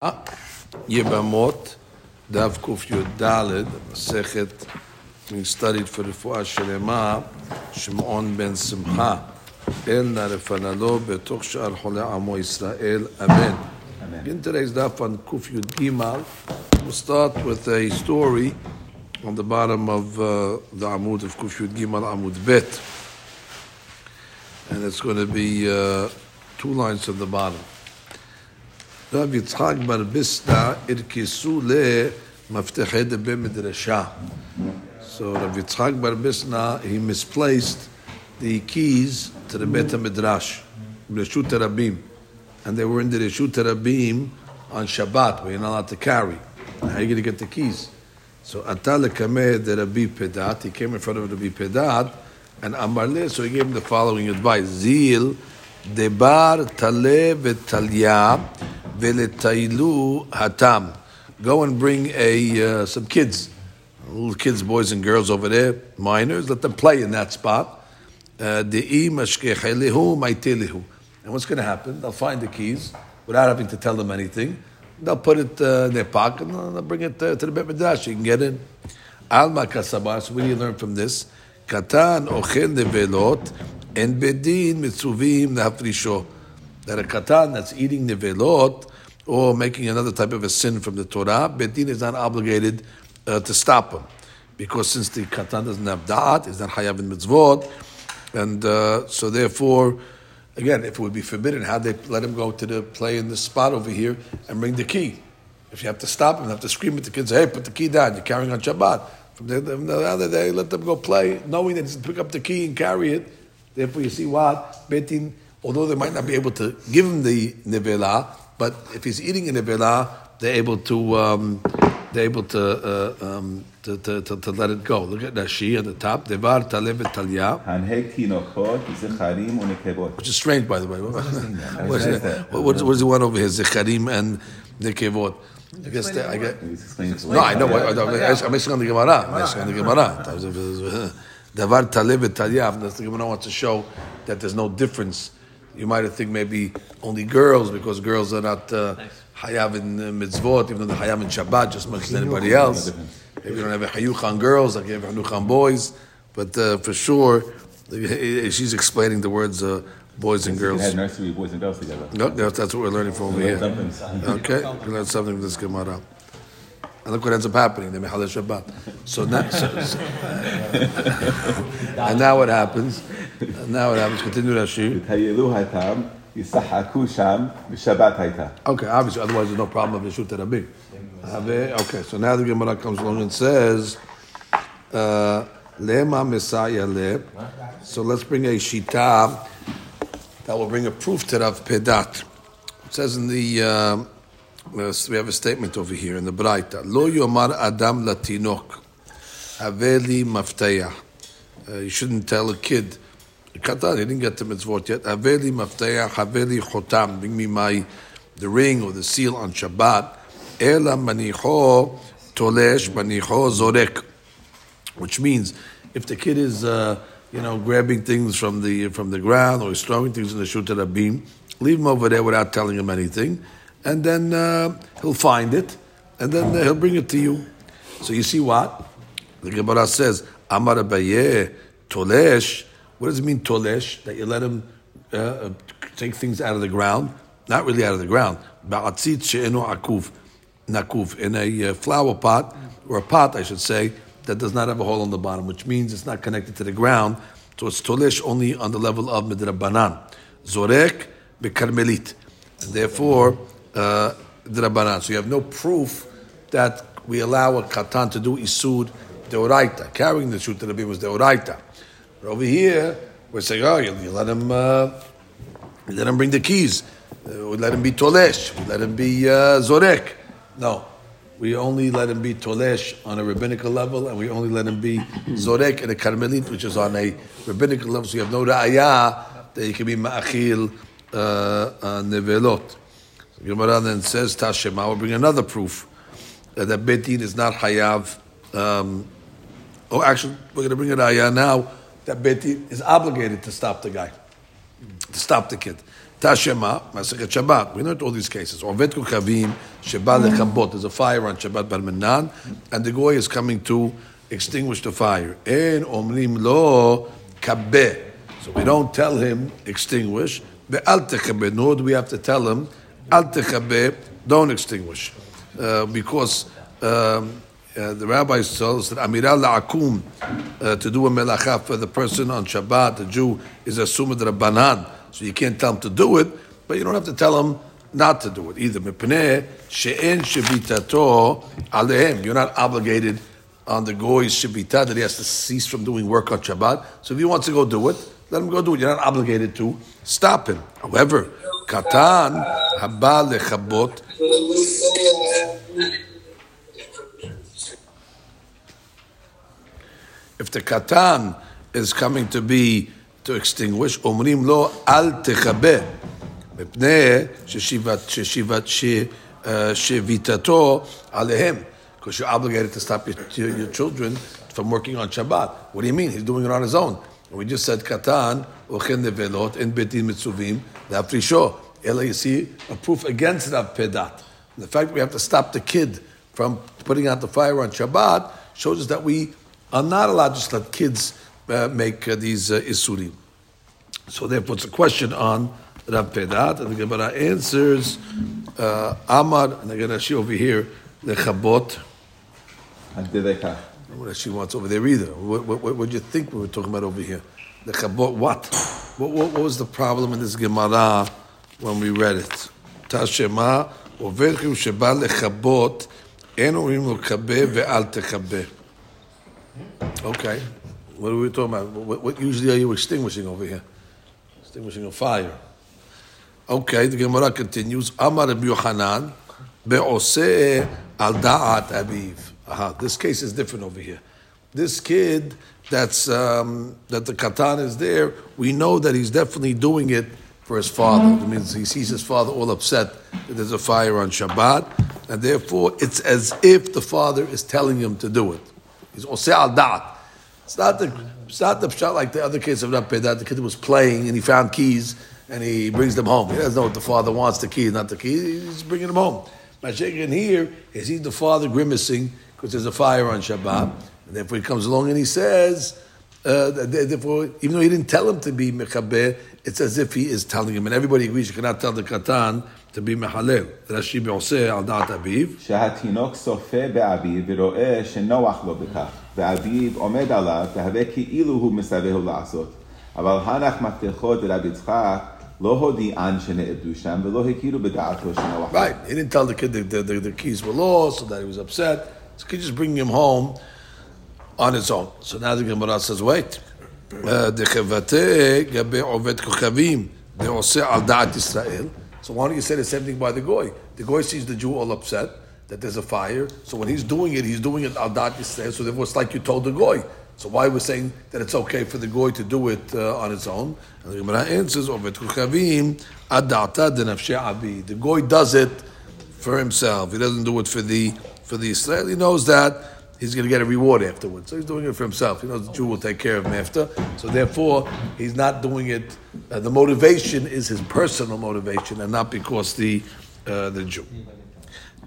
Yibamot, Daf Kuf Yud Dalid, Sechet, we studied for the Fuah Shelema, Shimon ben Simcha, El Narefanalo, Betoch Sha'ar Chole Amo Yisrael, Amen. In today's Daf on Kuf Yud Gimal, we'll start with a story on the bottom of uh, the Amud of Kuf Yud Gimal, Amud Bet. And it's going to be uh, two lines from the bottom. רב יצחק בר ביסנא הרכסו למפתחי דבי מדרשה. So Rav Yitzchak Bar Bisna, he misplaced the keys to the Bet HaMidrash, Reshut Rabim. And they were in the Reshut Rabim on Shabbat, where you're not allowed to carry. How are you going to get the keys? So Atal Kameh de Rabbi Pedat, he came in front of Rabbi Pedat, and Amarle, so he gave him the following advice. Zil, Debar Tale V'Talya, Hatam. Go and bring a uh, some kids, little kids, boys and girls over there, minors. Let them play in that spot. Uh, and what's going to happen? They'll find the keys without having to tell them anything. They'll put it uh, in their pocket and they'll bring it uh, to the Bet Midrash. You can get in. Alma kasabar. What do you learn from this? Katan ochel nevelot bedin mitzuvim nafrisho that a katan that's eating nevelot or making another type of a sin from the Torah, Bedin is not obligated uh, to stop him. Because since the katan doesn't have da'at, he's not hayav in mitzvot, and uh, so therefore, again, if it would be forbidden, how they let him go to the play in the spot over here and bring the key? If you have to stop him, you have to scream at the kids, hey, put the key down, you're carrying on Shabbat. From the, the other day, let them go play, knowing that he's pick up the key and carry it. Therefore, you see what? Betin, although they might not be able to give him the nevela, but if he's eating a nevela, they're able to um, they're able to, uh, um, to, to, to, to, let it go. Look at Rashi at the top. Devar talev talya. Which is strange, by the way. what, what, what, does he want over here? Zecharim and nekevot. I guess that, I get. No, I know. I'm asking on the Gemara. I'm asking on the Gemara. Davar talev talya. The Gemara wants to show that there's no difference you might think maybe only girls because girls are not uh, hayav in uh, mitzvot, even though they're hayav in Shabbat just as much as anybody else. Maybe you don't have a hayuch on girls, like you have a hayuch on boys, but uh, for sure, she's explaining the words uh, boys and girls. had nursery boys and girls together. No, that's what we're learning from over here. Okay, we learned something from this Gemara. And look what ends up happening. They Mehal Shabbat. So now, so, so, and now what happens? Now what happens? Continue Rashi. Okay, obviously, otherwise there's no problem of Reshut Rabbi. Okay, so now the Gemara comes along and says, uh, Lema Messiah Le. So let's bring a Shita that will bring a proof to Rav Pedat. It says in the, uh, we have a statement over here in the Braita. Lo Yomar Adam Latinok. Haveli Mafteya. Uh, you shouldn't tell a kid, Katan, he didn't get the mitzvot yet. Haveli mafteya, haveli chotam. Bring me my the ring or the seal on Shabbat. Ela manicho tolesh manicho zorek, which means if the kid is uh, you know grabbing things from the from the ground or throwing things in the shut beam, leave him over there without telling him anything, and then uh, he'll find it, and then uh, he'll bring it to you. So you see what the Gemara says. Amar Abaye tolesh. What does it mean, tolesh? That you let him uh, take things out of the ground? Not really out of the ground. Ba'atzit she'enu akuv. Nakuv. In a uh, flower pot, or a pot, I should say, that does not have a hole on the bottom, which means it's not connected to the ground. So it's tolesh only on the level of midrabanan. Zorek bekarmelit. And therefore, uh, drabanan. So you have no proof that we allow a katan to do isud deoraita. Carrying the shoot to the beam was deoraita. But over here, we're saying, oh, you, you let him, uh, you let him bring the keys. Uh, we let him be tolesh. We let him be uh, zorek. No, we only let him be tolesh on a rabbinical level, and we only let him be zorek in a karmelit, which is on a rabbinical level. So you have no ra'ayah that he can be ma'achil uh, uh, nevelot. So Gemara then says, Tashema, we'll bring another proof that, that Betin is not hayav. Um, oh, actually, we're going to bring a ra'ayah now that Beti is obligated to stop the guy, to stop the kid. Tashema, Masachet Shabbat. We learned all these cases. Ovet Kukavim, Sheba Lechabot. There's a fire on Shabbat Bar Menan, and the goy is coming to extinguish the fire. En Omrim Lo Kabeh. So we don't tell him extinguish. Be'al Techabeh. Nor do we have to tell him Al Techabeh, don't extinguish. Uh, because um, uh, the rabbis tell us that Amiral La'akum, uh, to do a melacha for the person on Shabbat, the Jew, is assumed Rabbanan so you can't tell him to do it, but you don't have to tell him not to do it either. she'en shevitato alehem. You're not obligated on the goy's shevita that he has to cease from doing work on Shabbat. So if he wants to go do it, let him go do it. You're not obligated to stop him. However, katan haba lechabot. If the katan is coming to be to extinguish, אומרים לו, אל תכבה, מפני ששיבתו עליהם. Because you're obligated to stop your, your, children from working on Shabbat. What do you mean? He's doing it on his own. we just said, katan, וכן נבלות, אין בית דין מצווים, Lafrisho. Ela, you see a proof against Rav Pedat. The fact we have to stop the kid from putting out the fire on Shabbat shows us that we are not allowed to just let kids uh, make uh, these uh, isurim. So therefore, it's a question on Rav Pedat, and the Gemara answers uh, Amar, and again Rashi over here lechabot. she wants over there either. What, what, what do you think we were talking about over here? the Chabot? what? what? What, what was the problem in this Gemara when we read it? Tashema, עובר שבא לכבות, אין אומרים לו כבה ואל תכבה. Okay. What are we talking about? What, what usually are you extinguishing over here? Extinguishing a fire. Okay, the Gemara continues. Amar Rabbi Yochanan be'oseh al da'at aviv. Aha, this case is different over here. This kid that's um, that the katan is there, we know that he's definitely doing it for his father. It means he sees his father all upset that there's a fire on Shabbat, and therefore it's as if the father is telling him to do it. He's oseh al da'at. It's not the it's not the shot like the other case of Rav that the kid was playing and he found keys and he brings them home. He doesn't know what the father wants, the key, not the key. He's bringing them home. My in here is he the father grimacing because there's a fire on Shabbat, and therefore he comes along and he says. Uh, therefore, even though he didn't tell him to be mechaber, it's as if he is telling him, and everybody agrees you cannot tell the katan to be mehalel. Rashi be'oseh al da'at aviv. שהתינוק צופה באביו ורואה שנוח לו בכך. ואביו עומד עליו, והווה כאילו הוא מסרב לעשות. אבל הנח מפתחו דרב יצחק לא הודיען שנאבדו שם, ולא הכירו בדעתו שנוח. Right, he didn't tell the kid that the, the, the keys were lost, so that he was upset. So he just bring him home on its own. So now the Gemara says, wait. Uh, ovet Israel. So why don't you say the same thing by the goy? The goy sees the Jew all upset that there's a fire. So when he's doing it, he's doing it al da'at Israel. So therefore, it's like you told the goy. So why we're saying that it's okay for the goy to do it uh, on its own? And the Gemara answers, ovet kochavim adata denafshe abi. The goy does it for himself. He doesn't do it for the for the Israel. He knows that he's going to get a reward afterwards. So he's doing it for himself. He knows the Jew will take care of him after. So therefore, he's not doing it. Uh, the motivation is his personal motivation, and not because the uh, the Jew.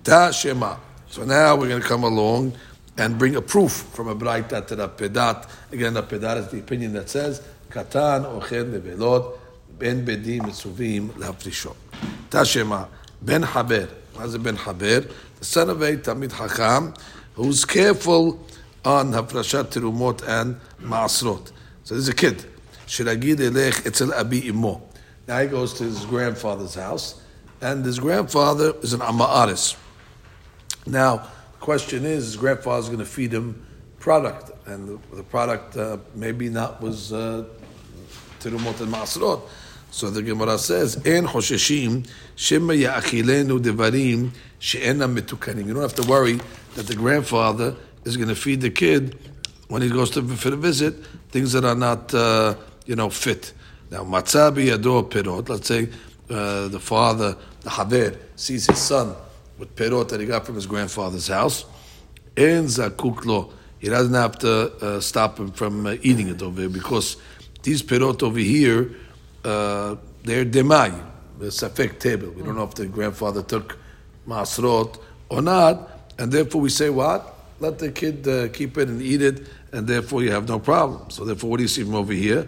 Ta shema. So now we're going to come along and bring a proof from a braita to the pedat. Again, the pedat is the opinion that says katan ochen nevelot ben bedim mitzuvim lafrishon. Ta shema ben haber. What is ben haber? The son of a tamid hakam who's careful on Hafrashat Tirumot and Maasrot. So there's a kid. Shiragid Elech Etzel Abi Imo. Now he goes to his grandfather's house, and his grandfather is an Amma'aris. Now, the question is, his grandfather's going to feed him product, and the, the product uh, maybe not was uh, Tirumot and Maasrot. So the Gemara says, "En hosheshim shema ya'achilenu devarim she'ena metukanim." You don't have to worry that the grandfather is going to feed the kid when he goes to for the visit things that are not, uh, you know, fit. Now, matzabi yado pirot. Let's say uh, the father, the haver, sees his son with perot that he got from his grandfather's house. And zakuk He doesn't have to uh, stop him from uh, eating it over here because these perot over here, uh, they're demai. safek table. We don't know if the grandfather took masrot or not, and therefore we say what? Let the kid uh, keep it and eat it, and therefore you have no problem. So therefore, what do you see from over here?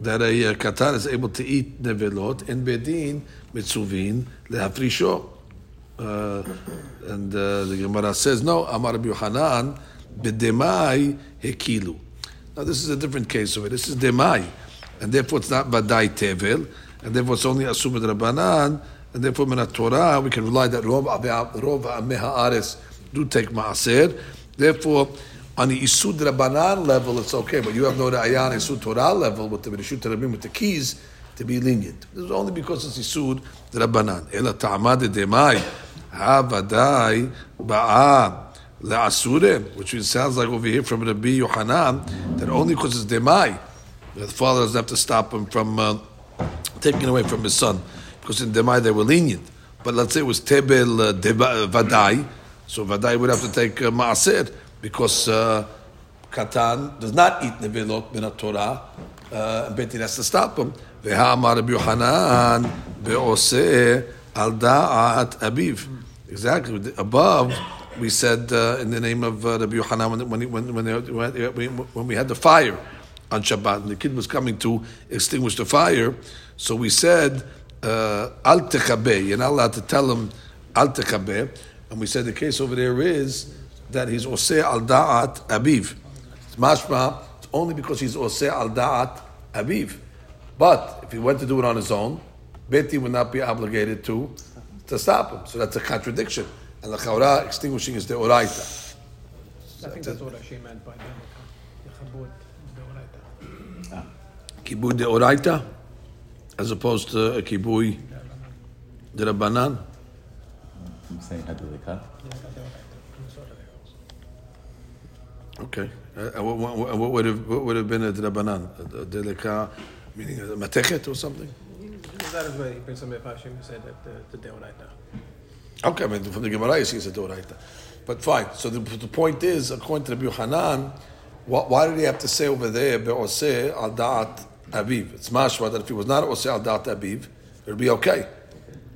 That a uh, katan is able to eat nevelot in bedin mitzuvin lehafrisho. Uh, and uh, the Gemara says, no, Amar Yohanan, bedemai hekilu. Now this is a different case of it. This is demai, and therefore it's not badai tevel, and therefore it's only asumad rabbanan, and therefore in Torah we can rely that rov rov ha'aretz do take maaser. Therefore, on the isud rabbanan level, it's okay, but you have no ra'ayan isud Torah level with the rishut rabim with the keys to be lenient. This is only because it's isud rabbanan. Ela ta'amad demai. Havadai ba'a le'asure, which sounds like over here from Rabbi Yohanan, that only because it's demai, the father doesn't have to stop him from uh, taking away from his son, because in demai they were lenient. But let's say it was tebel uh, vadai, so vadai would have to take uh, maaser because uh, katan does not eat nevelot min Torah, uh, and Betin has to stop him. Ve'ha'amar Rabbi Yohanan ve'oseh al da'at abiv. Exactly. Above, we said uh, in the name of uh, Rabbi Yohanan when, when, when, when, when we had the fire on Shabbat and the kid was coming to extinguish the fire, so we said, uh, Al techabe, you're not allowed to tell him Al techabe. And we said the case over there is that he's Oseh al da'at abiv. It's mashma, it's only because he's Oseh al da'at abiv. But if he went to do it on his own, Beti would not be obligated to to stop him. So that's a contradiction. And the chawra extinguishing is the oraita. I think that's what Hashem meant by the chabud de oraita. Kibud de oraita, as opposed to a kibui de rabbanan. I'm saying hadulika. Okay. Uh, what, what, what, would have what would have been a drabanan? A delika, meaning a matechet or something? That is where he brings some Hashem said that the, the deoraita. Okay, I mean from the Gemara you see it's a. But fine. So the, the point is, according to Rabbi Hanan, why did he have to say over there be'oseh al da'at aviv? It's mashma that if he was not oseh al da'at aviv, it would be okay.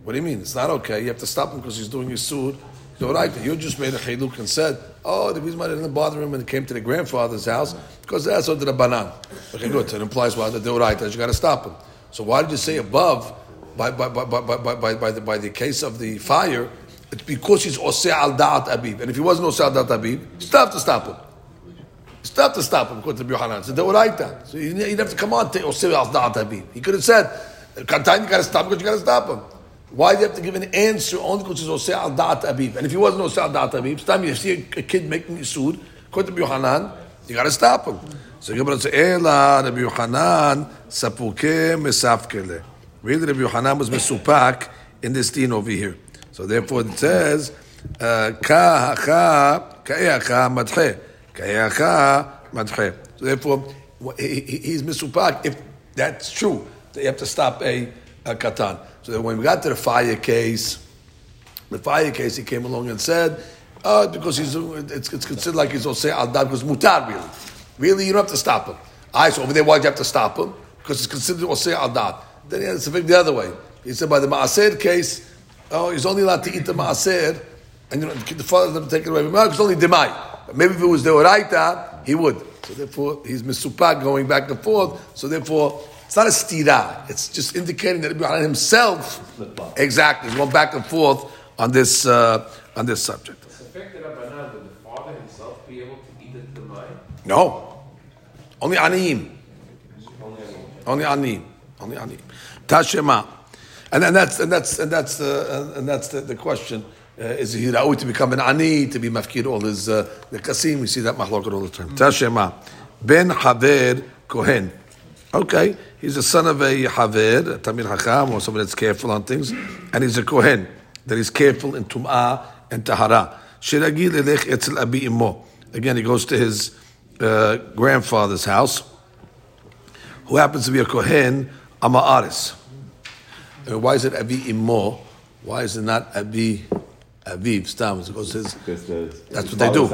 What do you mean? It's not okay. You have to stop him because he's doing his suit. You just made a chiluk and said, oh, the reason why didn't bother him when he came to the grandfather's house because that's what the banan. Okay, good. So it implies why the deoraita. You got to stop him. So why did you say above by, by, by, by, by, by, by, the, by the case of the fire? It's because he's oseh al da'at abib. And if he wasn't oseh al da'at abib, you still have to stop him. Have to stop him, according to Yohanan. It's a deoraita. So you didn't have to come on to oseh al da'at. He could have said, Kantan, you got to stop because you got to stop him. Why do you have to give an answer only because he's oseh al da'at abib? And if he wasn't oseh al da'at abib, it's time you see a, kid making a suit, according to Yohanan, you got to stop him. So Gemara says, Ela Rabbi Yohanan sapuke mesafkele. Really, Rabbi Yohanan was mesupak in this din over here. So therefore it says, uh, ka ka'eacha madche. Ka'eacha madche. So therefore, he's mesupak if that's true. You have to stop a, a katan. So when we got to the fire case, the fire case, he came along and said, uh, because he's, it's, it's considered like he's say al because mutar really. Really, you don't have to stop him. I so over there, why do you have to stop him? Because it's considered osei al dat. Then he has to think the other way. He said by the maaser case, oh, he's only allowed to eat the maaser, and you know, the father doesn't take it away. It's only demai. Maybe if it was the oraita, he would. So therefore, he's misupak going back and forth. So therefore, it's not a stira. It's just indicating that Ibn himself, exactly, is going back and forth on this uh, on this subject. No. Only Aniyim. Only Aniyim. Only Aniyim. Tashema. And, and that's and that's and that's the and that's the, the question. Uh, is he ra'ui to become an ani to be mafkir all his uh, the kasim? We see that mahlokat all the time. Tashema ben haver kohen. Okay, he's a son of a haver, a tamir hakam, or someone that's careful on things, and he's a kohen that is careful in tum'ah and tahara. Shiragil elech etzel abi. Again, he goes to his uh, grandfather's house, who happens to be a Kohen, Ama'aris. Uh, why is it Avi Imo? Why is it not Avi Aviv Stam? Because his, that's what they do.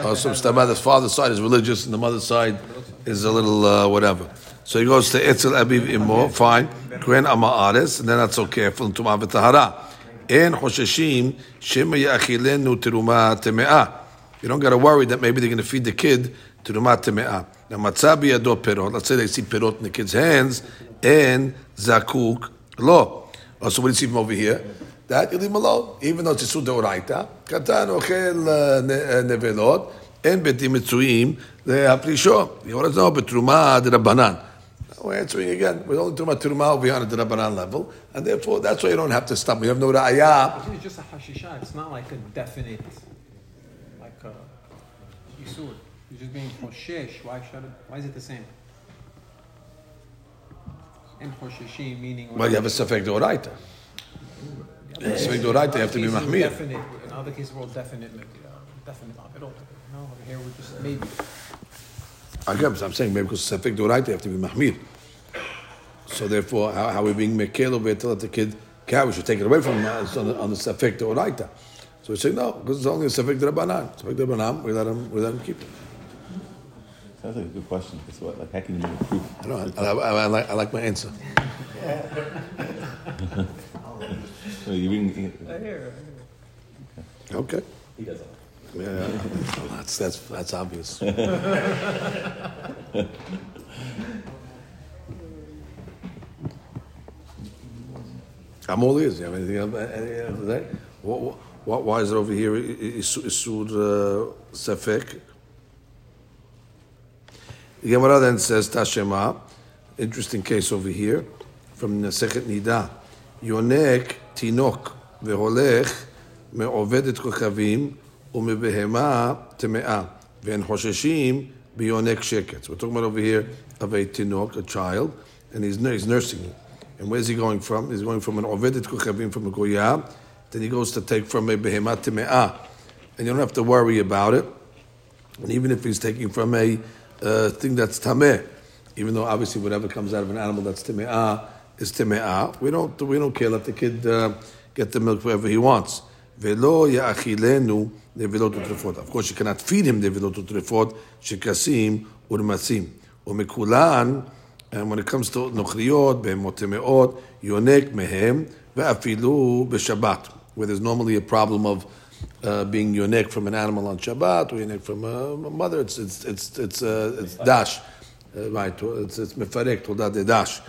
Oh, so Stamad, the father's side is religious, and the mother's side is a little uh, whatever. So he goes to Etzel Abiv Imo, fine. Kren Ama'ares, and then not so careful, and Tumah v'tahara. En chosheshim, shema ya'achilenu teruma teme'ah. You don't got to worry that maybe they're going to feed the kid teruma teme'ah. Now, matzah biyado perot. Let's say they see perot in the kid's hands, and zakuk lo. Oh, so what do you see from over here? That you leave him alone, even though it's a deoraita. Katan ochel uh, uh, nevelot, en betim mitzuim le'aprisho. You want to know betruma derabanan. We're answering again. We're only talking about turma over here on the Rabbanan level, and therefore that's why you don't have to stop. We have no ra'ayah. It's just a hashisha. It's not like a definite, like a yisur. You're just being hoshesh. Why should it? Why is it the same? And hosheshim meaning. Well, you have a safek doraita. Safek doraita, you have to be mahmir. Definite. In other cases, we're all definite. uh, Definite. No, over here we're just maybe. Again, I'm saying maybe because safek doraita, you have to be mahmir. So therefore, how, how are we being mekel over to let the kid cow? We should take it away from him uh, on the, on the safek doraita. So we say no, because it's only a safek drabanan. Safek drabanan, we let him, we let him keep it. Sounds like a good question. Because what, like, how can you make a proof? I know. I, I, I, like, I like my answer. So you bring, Okay. He doesn't. Yeah, well, that's that's that's obvious. I'm all ears. You have anything else? Anything else to say? What, what, why is it over here Isur uh, Sefek? The Gemara then says Tashema. Interesting case over here from Nesechet Nida. Yonek tinok veholech מעובדת כוכבים ומבהמה טמאה, ואין חוששים ביונק שקט. So we're talking about over here of a tinok, a child, and he's, he's nursing him. And where's he going from? He's going from an עובדת כוכבים, from a goya, then he goes to take from a behema טמאה. And you don't have to worry about it. And even if he's taking from a uh, thing that's tameh, even though obviously whatever comes out of an animal that's teme'ah is teme'ah, we don't, we don't care. Let the kid uh, get the milk wherever he wants. ולא יאכילנו נבלות וטרפות. Of course, you cannot feed him נבלות וטרפות שכסים ורמצים. ומכולן, and when it comes to נוכריות, בהמות טמאות, יונק מהם, ואפילו בשבת, where there's normally a problem of uh, being yonek from an animal on Shabbat or yonek from a, a mother, it's it's it's it's, uh, it's dash, uh, right? It's it's mefarek todat dash,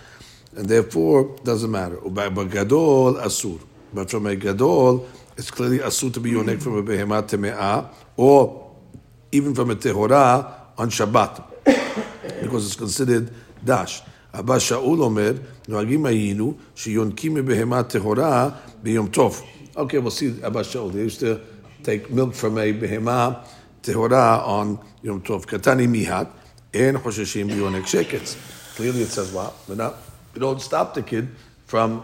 and therefore doesn't matter. But gadol asur, but from a gadol it's clearly asur to be yonek from a behemat teme'ah, or even from a tehora on Shabbat, because it's considered dash. אבא שאול אומר, נוהגים היינו שיונקים מבהמה טהורה ביום טוב. Okay, we'll see Abba Shaul. They used to take milk from a behema tehora on Yom Tov. Katani mihat, en chosheshim biyonek shekets. Clearly it says what? Well, not, you don't stop the kid from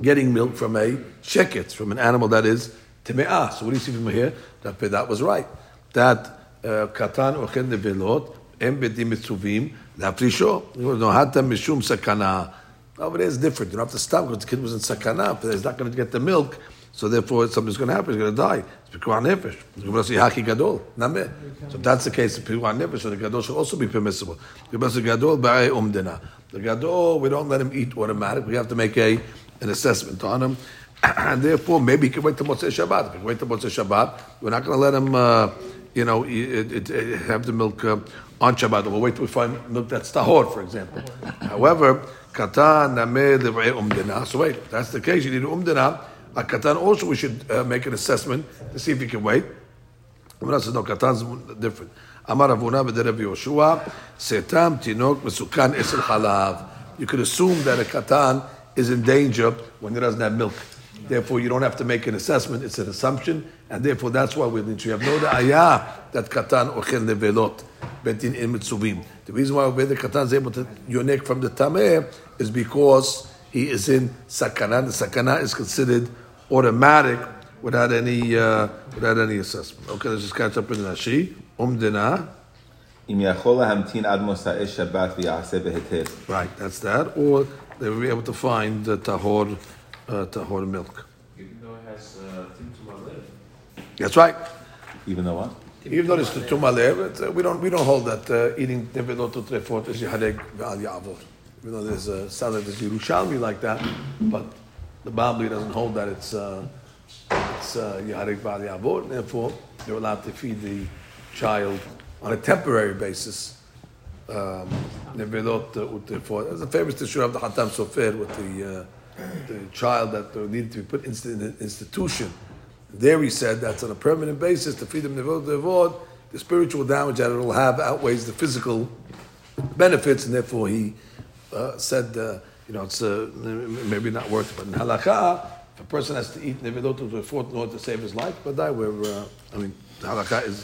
getting milk from a sheket, from an animal that is teme'ah. So what do you see from here? That that was right. That uh, katan ochen nevelot em bedim mitzuvim lafrisho. No hatam mishum sakana. Over there it's different. You don't have to stop because the kid was in sakana, but he's not going to get the milk. So therefore, something's going to happen. He's going to die. It's pikuah nefesh. So that's the case, pikuah nefesh, so the gadol should also be permissible. Gadol ba'ay umdena. The gadol, we don't let him eat automatic. We have to make a an assessment on him. And therefore, maybe he can wait till Motzei Shabbat. If he can wait till Motzei Shabbat, we're not going to let him, uh, you know, it, it, it, have the milk uh, on Shabbat. We'll wait till we find milk that's tahor, for example. However, katan nameh umdina. So wait, if that's the case. You need umdina. A katan also we should uh, make an assessment to see if he can wait. Amar says no, katan's different. Amar Avuna b'derev Yoshua setam tinok mesukan esel halav. You could assume that a katan is in danger when he doesn't have milk. Therefore, you don't have to make an assessment; it's an assumption, and therefore that's why we need to have no ayah that katan ochel nevelot betin in mitzuvim. The reason why the katan is able to yonek from the tameh is because he is in sakana. The sakana is considered automatic without any uh, without any assessment. Okay, let's just catch up in Rashi. Umdina. Right, that's that. Or they will be able to find the tahor, uh, tahor milk. Even though it has uh, timtum That's right. Even though what? Even though it's the tumale, uh, we don't we don't hold that uh, eating nevelot utrefot is yihareg ve'al yavor. Even though there's a sound like there's Yerushalmi like that, but the Babli doesn't hold that it's uh, it's yihareg ve'al yavor. Therefore, they're allowed to feed the child on a temporary basis. Um, utrefot. There's a famous tissue of the Hatam Sofer with the uh, the child that needed to be put into an institution there he said that's on a permanent basis, the freedom of the the spiritual damage that it will have outweighs the physical benefits, and therefore he uh, said, uh, you know, it's uh, maybe not worth it. But in halakha, if a person has to eat nevedot to in order to save his life, but that where, uh, I mean, it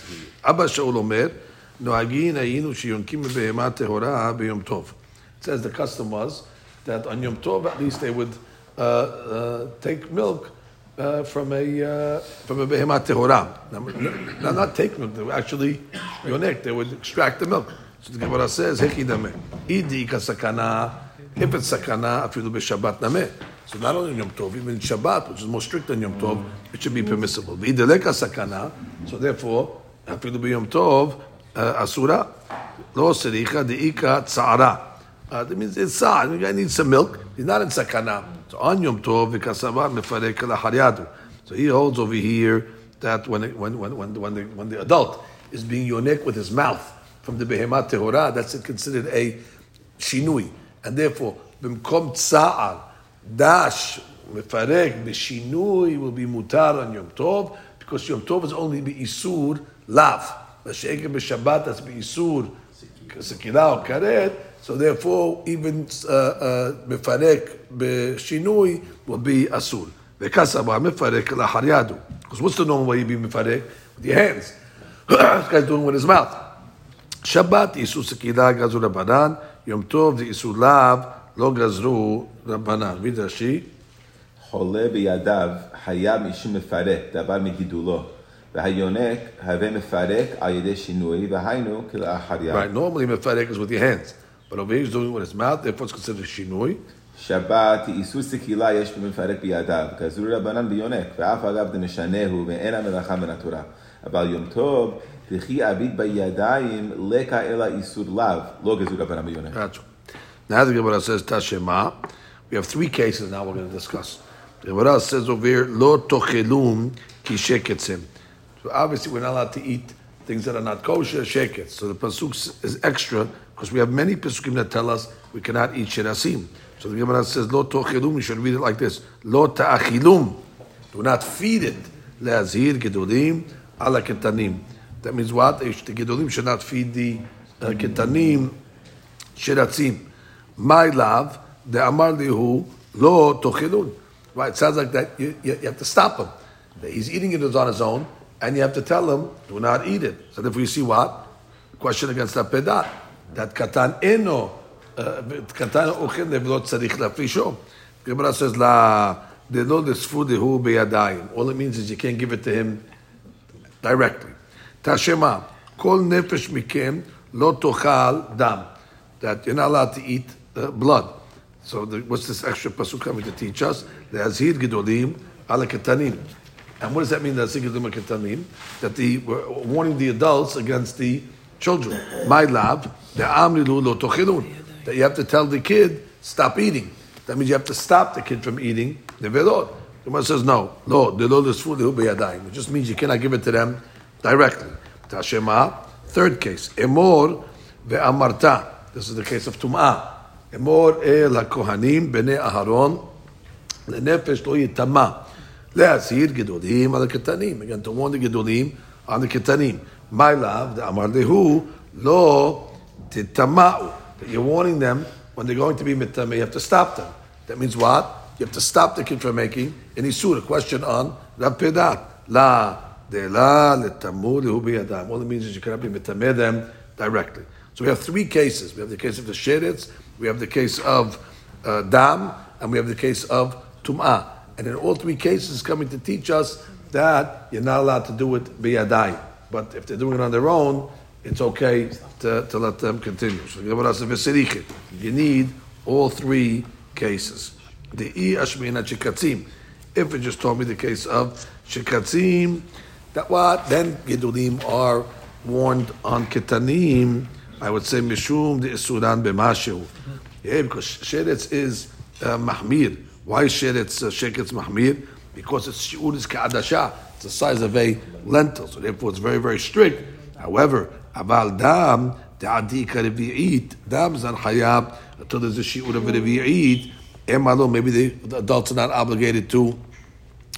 says the custom was that on Yom Tov at least they would uh, uh, take milk uh, from a from a Behema Tehora. Now, not take milk, they would actually yonek, they would extract the milk. So the Gemara says, Hekidame, Idi Kasakana, if it's Sakana, Afilu Beshabbat Nameh. So not only in Yom Tov, even in Shabbat, which is more strict than Yom Tov, it should be permissible. V'ideleka sakana. So therefore, afilu b'Yom Tov uh, asura lo sericha deika tzara. Uh, that means it's sa. The guy needs some milk. He's not in sakana. So on Yom Tov, v'kasavar mefarek laharyadu. So he holds over here that when, it, when, when, when, when, the, when the adult is being yonik with his mouth from the behemat tehora, that's considered a shinui. And therefore, b'mkom tsa'ar, dash, mefarek, b'shinui will be mutar on Yom Tov, because Yom Tov is only be'isur lav. Mashiach b'Shabbat, that's be'isur, sekila or karet, so therefore, even uh, uh, mefarek b'shinui will be asul. V'kasaba mefarek laharyadu. Because what's the normal way you be mefarek? With your hands. this guy's doing with his mouth. Shabbat isu sekida gazu rabbanan. Yom tov isu lav lo gazru rabbanan. Read Rashi. חולה בידיו היה משום מפרק, דבר מגידולו. והיונק הווה מפרק על ידי שינוי, והיינו כלאחר יד. Right, normally מפרק is with your hands. But over here he's doing it with his mouth, therefore it's considered shinui. שבת איסור סקילה יש במפרק בידיו, כזור רבנן ביונק, ואף אגב דמשנהו ואין המלאכה מן התורה. אבל יום טוב, וכי עביד בידיים, לקה אלא איסור לאו, לא גזור רבנן ביונק. Now the Gemara says Tashema. We have three cases now we're going to discuss. The Gemara says over here, Lo tochelum ki sheketzim. So obviously we're not allowed to eat things that are not kosher, sheketz. So the pasuk is extra because we have many Pesukim that tell us we cannot eat shirasim. So the Gemara says, Lo tochelum, you should read it like this. Lo ta'achilum. Do not feed it. Le'azir gedolim ala ketanim. That means what? The gedolim should not feed the uh, ketanim shirasim my love, the Amar Lihu, Lo Tochilun. Right, it sounds like that you, you, you, have to stop him. He's eating it on his own, and you have to tell him, do not eat it. So therefore you see what? Question against the Pedat. That Katan Eno, uh, Katan Ochel Nevlo Tzarich Lafisho. Gemara says, La, they know this food who beyadayim. All it means is you can't give it to him directly. Tashema, kol nefesh mikem lo tochal dam. That you're not allowed to eat uh, blood. So the, what's this extra pasuk coming to teach us? The azir gedolim ala ketanim. And what does that mean, the azir gedolim ketanim? That the uh, warning the adults against the children. My lab, the amrilu lo tochilun. That you have to tell the kid stop eating. That means you have to stop the kid from eating the velod. The one says no, no, the lo food It just means you cannot give it to them directly. Tashema. Third case, emor ve'amarta. This is the case of tum'ah. Emor el ha-kohanim b'nei Aharon lenefesh lo yitama. להזהיר גדולים על הקטנים. Again, to warn the גדולים on the ketanim. My love, the Amar Lehu, lo titama'u. That you're warning them when they're going to be mitame, you have to stop them. That means what? You have to stop the kid from making an isur. A question on Rab Pedat. La de la letamu lehu biyadam. All it means is you cannot be mitame them directly. So we have three cases. We have the case of the sheretz, we have the case of uh, dam, and we have the case of tum'ah. And in all three cases, coming to teach us that you're not allowed to do it biyadai. But if they're doing it on their own, it's okay to, to let them continue. So you need all three cases. The i ashmina chikatzim. If it just told me the case of shikatzim, That what? Then Gedulim are warned on Ketanim. I would say Mishum the Isuran b'mashu. Yeah, because Sheretz is uh, Mahmir. Why Sheretz uh, Sheketz Mahmir? Because its Shi'ur is Ka'adasha. It's the size of a lentil. So therefore it's very, very strict. However, Aval Dam, the Adika Revi'it, Dam Zan Hayab, until there's a Shi'ur of Revi'it, Emalo, maybe the, the adults are not obligated to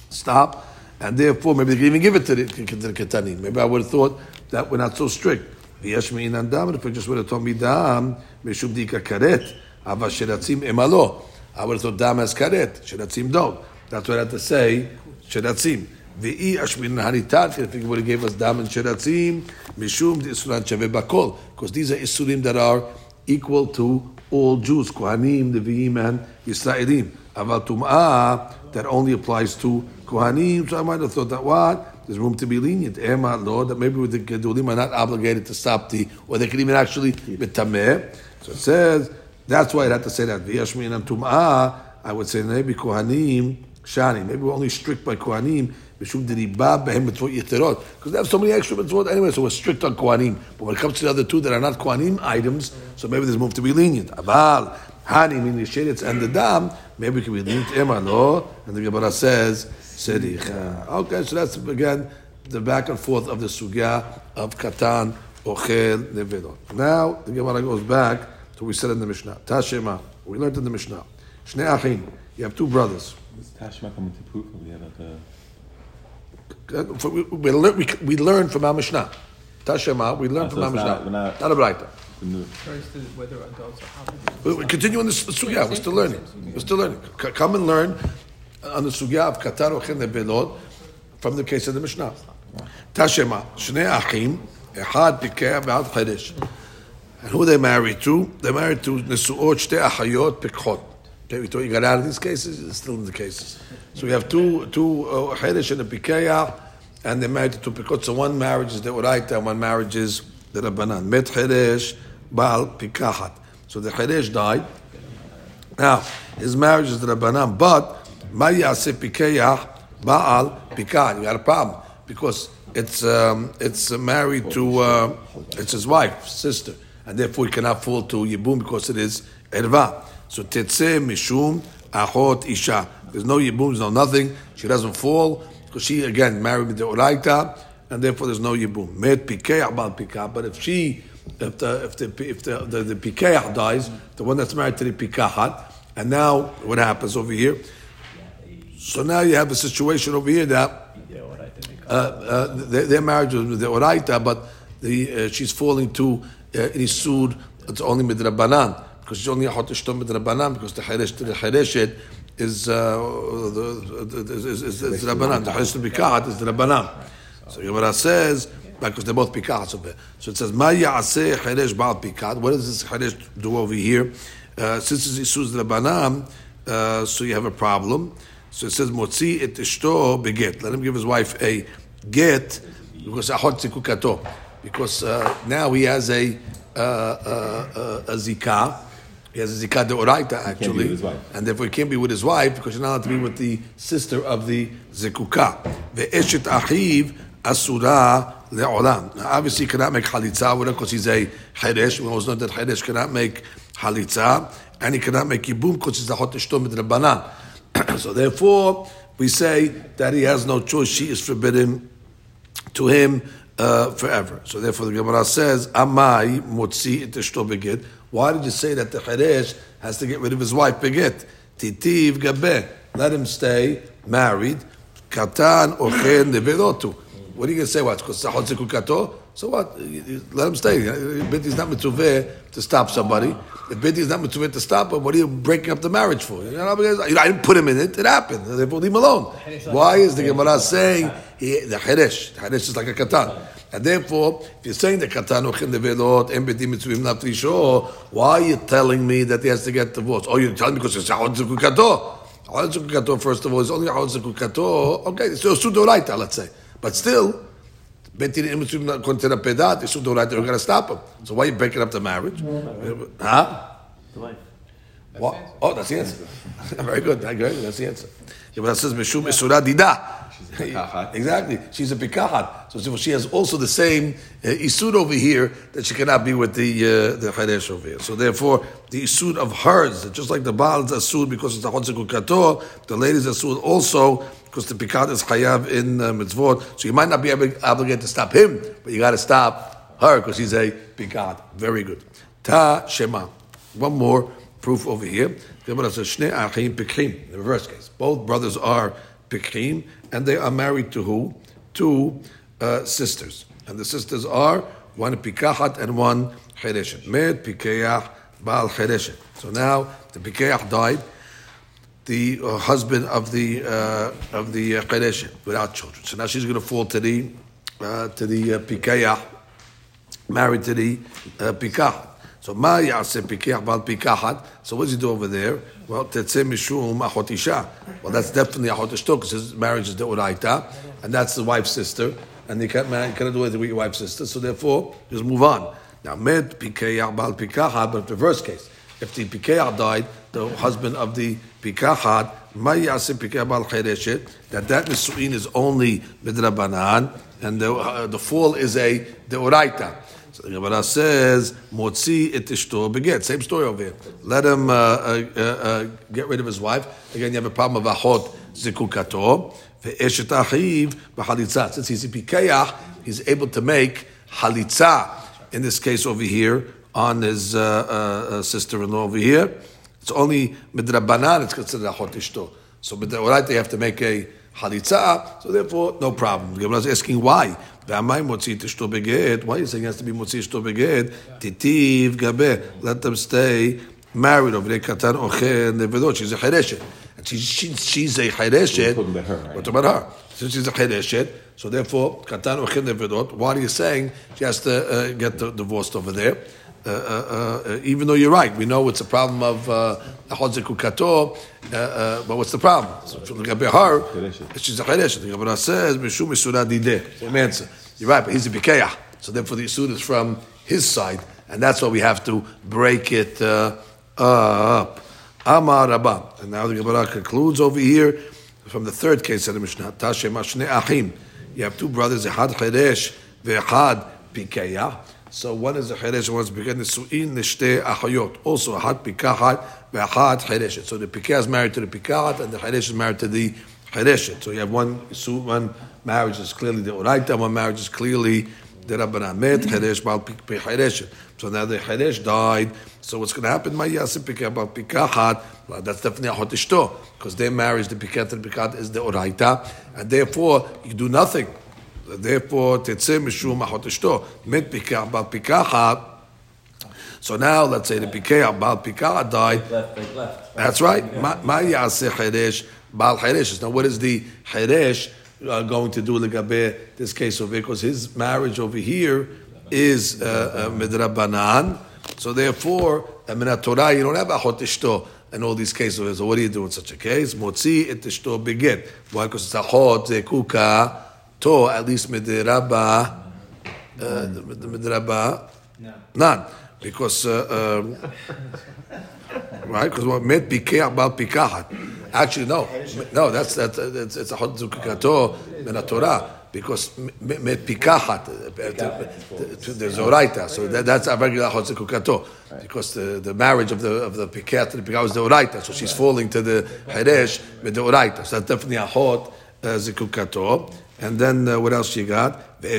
stop, and therefore maybe they can even give it to the, to the Ketanim. Maybe I would have thought that we're not so strict. ויש מעינן דם, if I just would have told me דם, משום דיקה כרת, אבל שרצים אמלו. I would have thought דם as כרת, שרצים don't. That's what I had to say, שרצים. ואי אשמינן הניתן, if he would have gave us דם and שרצים, משום דאיסורן שווה בכל. Because these are isurim that are equal to all Jews, Kohanim, Nevi'im, and Yisraelim. Aval Tum'ah, that only applies to Kohanim. So I might have thought that what? There's room to be lenient. Ema, Lord, that maybe the Gedulim are not obligated to stop the, or they can even actually betameh. So it says, that's why I had to say that. V'yashmin and Tum'ah, I would say maybe Kohanim, Shani. Maybe we're only strict by Kohanim. Because they have so many extra mitzvot anyway, so we're strict on Kohanim. But when it comes to the other two that are not Kohanim items, so maybe there's room to be lenient. Aval, Hani, meaning the and the dam, maybe we can be lenient. Ema, no. And the Gemara says, Sericha. Uh, okay, so that's again the back and forth of the sugya of Katan, Ochel, Nevedot. Now the Gemara goes back to what we said in the Mishnah. Tashema. We learned in the Mishnah. Shnei Achim. You have two brothers. Does Tashema come into proof? We have like a uh, uh, we, we, learn, we, we learn from our Mishnah. Tashema, we learn Oh, from so our Mishnah. not- we're not- not a Braita. the new. First is whether adults are obligated. We, we continue on this sugya. We're still learning. We're still learning. Come and learn on the sugya of Qatar or Belot from the case of the Mishnah. Tashema, Shnei Achim, Echad Pikeh Ve'ad Chedesh. And who they married to? They married to Nesuot Shtei Achayot Pikhot. Okay, we thought you got out of these cases. It's still in the cases. So we have two two uh, Chedesh and a Pikeah, and they're married to two. So one marriage is the Uraita, and one marriage is the Rabbanan. Met Chedesh, Baal Pikahat. So the Chedesh died. Now, his marriage is the Rabbanan, but Ma Yaseh Baal Pikah. You got a problem because it's um, it's married to uh, it's his wife, sister, and therefore he cannot fall to Yibum because it is Erva. So Tetzeh Mishum Achot Isha. There's no Yibum, no nothing. She doesn't fall because she again married the Oraita, and therefore there's no Yibum. Met Pikeah Baal Pikah. But if she if the if the if the the, the dies, the one that's married to the Pikahat, and now what happens over here? So now you have a situation over here that uh, uh, their, their marriage was the Oraita, but the, uh, she's falling to uh, Isud, it's only Midrabanan, because she's only a Hotishtom Midrabanan, because the Haresh the Hareshet is, uh, is, Rabbanan, the Haresh Bikahat is the Rabbanan. So Gemara says, because they're both Pikahat So it says, Ma Ya'aseh Haresh Baal Pikat. What does this Haresh do over here? Uh, since it's Isud Rabbanan, uh, so you have a problem. So it says, Motzi et ishto beget. Let him give his wife a get because. Because uh, now he has a uh, uh, uh, a zikah. He has a zikah deoraita actually, with his wife. and therefore he can't be with his wife because you're not allowed to be with the sister of the zikukah. Ve'eshet achiv asura le'olam. Now, obviously, he cannot make halitza with her because he's a cheresh. We always know that cheresh cannot make halitza, and he cannot make yibum because he's a hot midrabanan. so therefore, we say that he has no choice. She is forbidden to him uh, forever. So therefore, the Gemara says, "Amai motzi et eshto begit." Why did you say that the cheresh has to get rid of his wife begit? Titiv gabe. Let him stay married. Katan ochen nevelotu. What are you going to say? What? Because zekukato? So what? Let him stay. Binti is not mitzvah to stop somebody. If Binti is not mitzvah to stop him, what are you breaking up the marriage for? You know, I didn't put him in it. It happened. Therefore, leave him alone. Why is the Gemara saying he, the cheresh? The cheresh is like a katan. And therefore, if you're saying the katan ochin develot and not sure, why are you telling me that he has to get divorced? Oh, you're telling me because it's. Ha'od zekukato, first of all, is only zekukato. Okay, so sudoraita, let's say. But still, Bet Din Mitzvim not going to the pedat, it's sudoraita, you're going to stop him. So why are you breaking up the marriage? Huh? The wife. What? Oh, that's the answer. Very good. I agree. That's the answer. Yeah, but that says Mishum Isura Dida. exactly. She's a pikahat. So she has also the same uh, isud over here that she cannot be with the uh, the charesh over here. So therefore, the isud of hers, just like the baal is asud because it's a chotzik kator, the ladies asud also because the pikat is chayav in uh, mitzvot. So you might not be able, obligated to stop him, but you got to stop her because he's a pikat. Very good. Ta shema. One more proof over here. The reverse case. Both brothers are pikrim, and they are married to who? Two uh, sisters. And the sisters are one pikahat and one chereshet. Med pikayah bal chereshet. So now the pikayah died, the uh, husband of the uh, of the uh, without children. So now she's going to fall to the uh, to the uh, pikayah, married to the uh, pikah. So ma ya'aseh pikach bal pikahat. So what does he do over there? Well, tetzeh mishum achot isha. Well, that's definitely achot ishto because his marriage is the uraita, and that's the wife's sister, and you can't you can't do anything with your wife's sister. So therefore, just move on. Now, med pikach bal pikahat, but the reverse case, if the pikach died, the husband of the pikahat, ma ya'aseh pikach bal chereshet, that that nisuin is only midrabanan, and the, uh, the fall is a the uraita. So the Gemara says, "Motzi et ishto beget." Same story over here. Let him uh, uh, uh, uh, get rid of his wife. Again, you have a problem of achot zikukato ve'eshet achiv b'chalitza. Since he's a pikayach, he's able to make halitza. In this case, over here on his uh, uh, sister-in-law over here, it's only midrabanan it's considered a hot ishto. So right, they have to make a halitza. So therefore, no problem. The Gemara is asking why. Why are you saying it has to be motzi ishto beged? Titiv gabe. Let them stay married over there. Katan ochen nevedot. She's a chereshet. And she, she, she's a chereshet. What about her. Since about her. She's a chereshet. So therefore, katan ochen nevedot. Why are you saying she has to uh, get divorced over there? Uh, uh, uh, even though you're right, we know it's a problem of Chodzik uh, but what's the problem? So, look at her, she's a Cheresh. The Gemara says, Mishum Misura Dideh. Same answer. You're right, but he's a Bikeah. So therefore the Yisud is from his side, and that's why we have to break it uh, up. Amar Rabba. And now the Gemara concludes over here from the third case of the Mishnah. Tashem Ashne Achim. You have two brothers, Echad Cheresh, Ve'echad Bikeah. So one is a cheresh, one is bigger. Nisuin nishte achayot. Also, achat pikahat ve'achat chereshet. So the pikah is married to the pikahat, and the cheresh is married to the chereshet. So you have one one marriage is clearly the oraita, one marriage is clearly the rabbanan met cheresh bal chereshet. So now the cheresh died. So what's going to happen? My yasim pikah bal pikahat. That's definitely a ishto because their marriage, the pikah and the pikahat, is the oraita, and therefore you do nothing. Therefore, tetze mishum achot eshto. Met pikach bal pikacha. So now, let's say the pikach bal pikacha died. Left, right, left. That's right. Ma yaseh cheresh bal cheresh. Now, what is the cheresh uh, going to do legabe this case over here? Because his marriage over here is midrabanan. Uh, uh, so therefore, I mean, Torah, you don't have achot eshto and all these cases. So what do you do in such a case? Motzi et eshto beget. Why? Because it's achot, zekuka, to at least midiraba, uh, midiraba, none, because uh, um, right? Because what met about pikahat. Actually, no, no, that's that. It's, it's a hadzukato min Torah because met pikahat there's oraita, so that, that's a regular hadzukato because the, the marriage of the of the pikat and the pikat was the oraita, so she's falling to the heresh with the oraita. So that's definitely a hot uh. And then uh, what else you got? Why?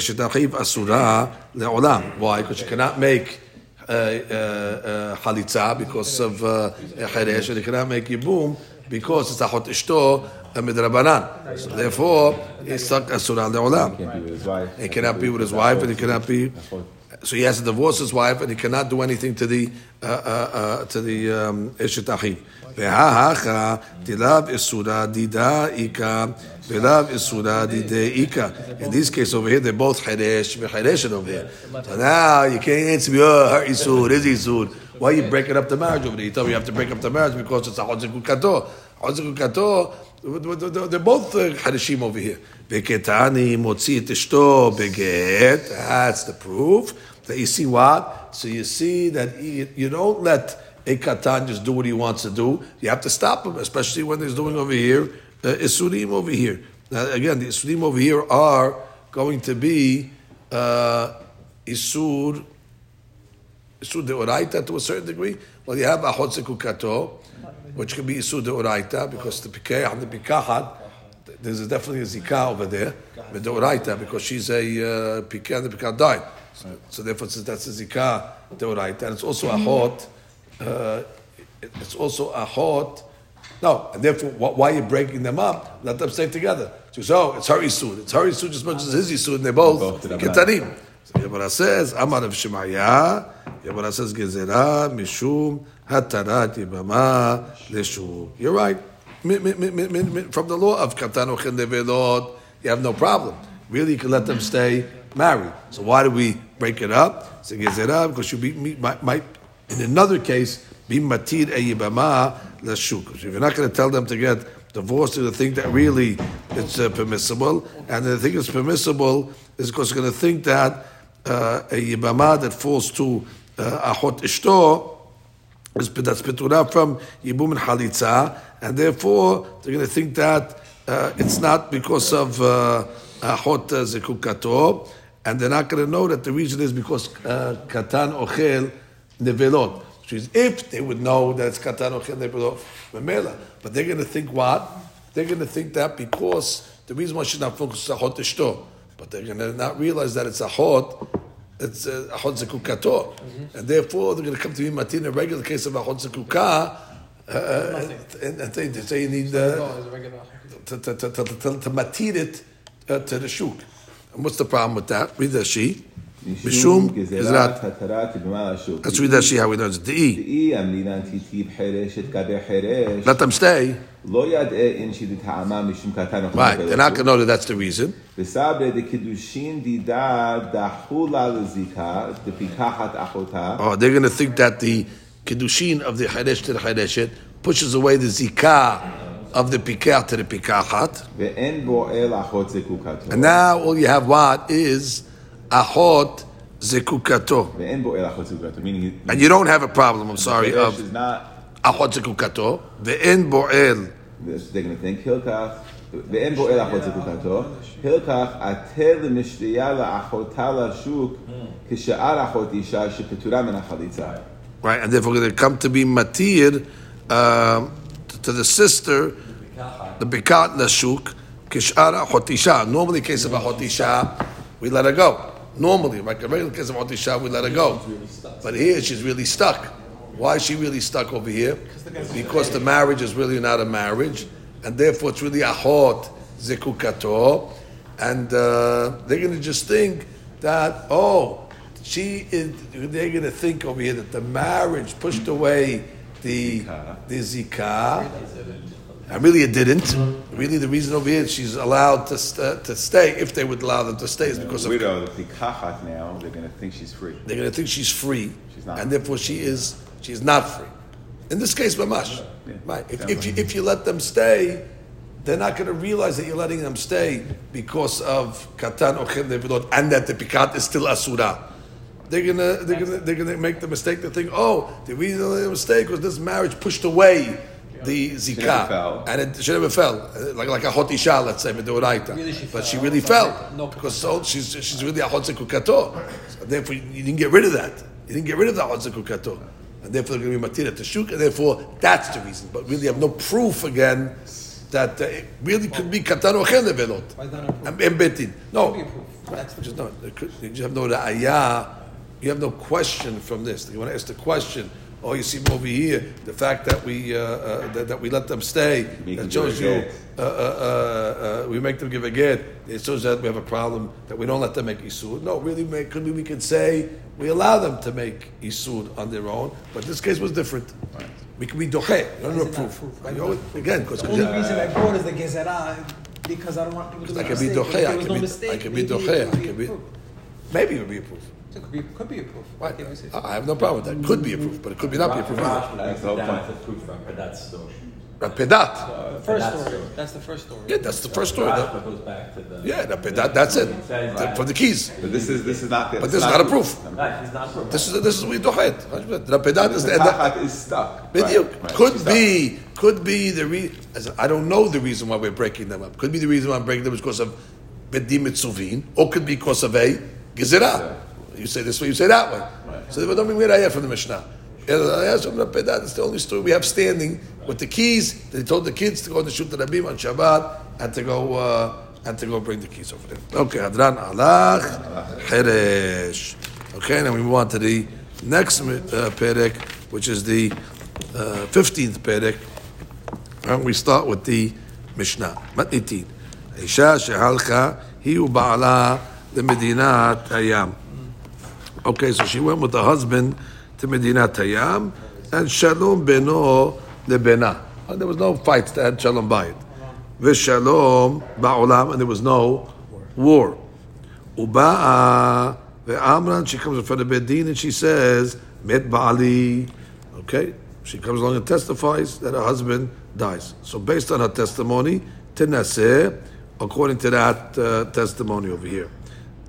Because you cannot make uh, uh, uh halitza because of uh, cheresh, and you cannot make yibum because it's a hot ishto midrabanan. So therefore, it's like asura le'olam. He cannot be with his wife, and he cannot be. So he has to divorce his wife, and he cannot do anything to the uh, to the um, eshet achiv. Ve'ha'acha tilav isura dida ika. Velav isuradi deika. In this case over here, they're both cheresh v'chereshin over here. So now you can't answer me, oh, her isur, is isur. Why are you breaking up the marriage over there? You tell me you have to break up the marriage because it's a chozikut kato. Chozikut kato, they're both uh, chereshim over here. Veketani motzi tishto beget. That's the proof. That you see what? So you see that you don't let a katan just do what he wants to do. You have to stop him, especially when he's doing over here isurim over here. Now, again, the isurim over here are going to be uh, isur isur deoraita to a certain degree. Well, you have ahot zekukato, which can be isur deoraita because the pikeh and the pikahat, there's definitely a zikah over there, but deoraita because she's a uh, pikeh and the pikah died. So, so therefore, that's a zikah deoraita, and it's also ahot. Uh, it's also ahot. No, and therefore, why are you breaking them up? Let them stay together. So, so oh, it's her isud. It's her isud just as much as his isud, and they're both ketanim. So Yabara says, Amar of Shemaya, Yabara says, Gezerah, Mishum, Hatarat, Yibama, Leshu. You're right. From the law of Katan Ochen Develot, you have no problem. Really, you can let them stay married. So why do we break it up? So Gezerah, because you be, might, might, in another case, matir a lashuk. If you're not going to tell them to get divorced, to think that really it's uh, permissible, and they think it's permissible is because you're going to think that uh, a yibama that falls to uh, ahot ishto is that's petura from yibum and halitza, and therefore they're going to think that uh, it's not because of uh, ahot zekukato, and they're not going to know that the reason is because uh, katan ochel nevelot is if they would know that it's katan or chel memela. But they're going to think what? They're going to think that because the reason why she's not focused on hot ishto, but they're going to not realize that it's a hot. It's a hot zekukato, mm-hmm. and therefore they're going to come to be matin a regular case of a hot zekuka, uh, and, and they, say you need uh, to, to, to, to, to, to matir it uh, to the shuk. And what's the problem with that? Read the sheet. Mishum Gezrat Let's read that see how we learn it. De'i. Let them stay. Right, they're not going to know that that's the reason. Oh, they're going to think that the kiddushin of the Haresh to the Hareshet pushes away the zikah of the pikah to the pikachat. And now all you have what is ahot zekukato. And you don't have a problem, I'm sorry, of ahot zekukato. Ve'en bo'el. They're going to think hilkach. ואין בועל אחות זקוקתו, הלקח עתר למשתייה לאחותה לשוק כשאר אחות אישה שפטורה מן החליצה. Right, and therefore they come to be matir uh, to the sister, the bikat lashuk, kishar achot isha. Normally, in case of achot isha, we let her go. Normally, like a regular case of Otisha, we let her go. But here she's really stuck. Why is she really stuck over here? Because the marriage is really not a marriage, and therefore it's really a hot zekukato. And uh, they're going to just think that, oh, she is, they're going to think over here that the marriage pushed away the, the zikah and really, it didn't. Really, the reason over here she's allowed to, st- uh, to stay, if they would allow them to stay, is because of. Widow, the pikachat now, they're going to think she's free. They're going to think she's free. She's not. And therefore, she is she's not free. In this case, mamash. Yeah, right. If, if, you, if you let them stay, they're not going to realize that you're letting them stay because of katan or and that the pikat is still asura. They're gonna, they're gonna, they're gonna make the mistake to think, oh, the reason they mistake was this marriage pushed away the zikah, and it, she never fell, like like a hot isha, let's say, medoraita. Really but she really fell no, because so she's she's really a hot zekukato. So therefore, you didn't get rid of that. You didn't get rid of the hot zekukato, and therefore they're going to be matira to shuk, and therefore that's the reason. But really, you have no proof again that uh, it really could be katan or chen levelot. And betin. No, just not. You just have no ra'ayah. You have no question from this. You want to ask the question Oh, you see over here the fact that we uh, uh, that, that, we let them stay that shows you uh, uh, uh, we make them give a get. It shows that we have a problem that we don't let them make isur. No, really, make, could be we could say we allow them to make isur on their own, but this case was different. Right. We can be doche. don't know proof. proof right? always, again, because the only reason I brought is the gezerah because I don't want people to make I can be doche. I can be, I can be doche. I can be. Maybe it would be a proof. It could be, could be a proof. Right. I have no problem with that. Could be a proof, but it could be not be a proof. That's the whole point. proof from that's Rapedat. Uh, first story. That's the first story. Yeah, that's the first story. Rashba goes back to the. Yeah, Rapedat, that's it. The- For the keys. But this is this is not. The But this is not a proof. Right, not. This is this is we do it. Rapedat is The the end. is stuck. Right, Bidiyuk. right. Could She's be, could be the reason. I don't know the reason why we're breaking them up. Could be the reason why I'm breaking them is because of bedim mitzuvin, or could be because of a gezerah you say this way, you say that way. Right. So we don't bring Mirayah from the Mishnah. It's the only story we have standing with the keys. They told the kids to go to shoot the rabbi on Shabbat and to go uh, and to go bring the keys over there. Okay, Adran Alach Heresh. Okay, now we move on to the next uh, perek, which is the uh, fifteenth uh, perek, and we start with the Mishnah. Matitin, Isha shehalcha hiu baala the Medinat Hayam. Okay, so she went with the husband to Medina Hayam, and Shalom beno lebena. There was no fights that had Shalom by it. V'shalom ba'olam, and there was no war. Uba'a ve'amran, she comes in front of Bedin and she says, Met ba'ali. Okay, she comes along and testifies that her husband dies. So based on her testimony, tenaseh, according to that uh, testimony over here.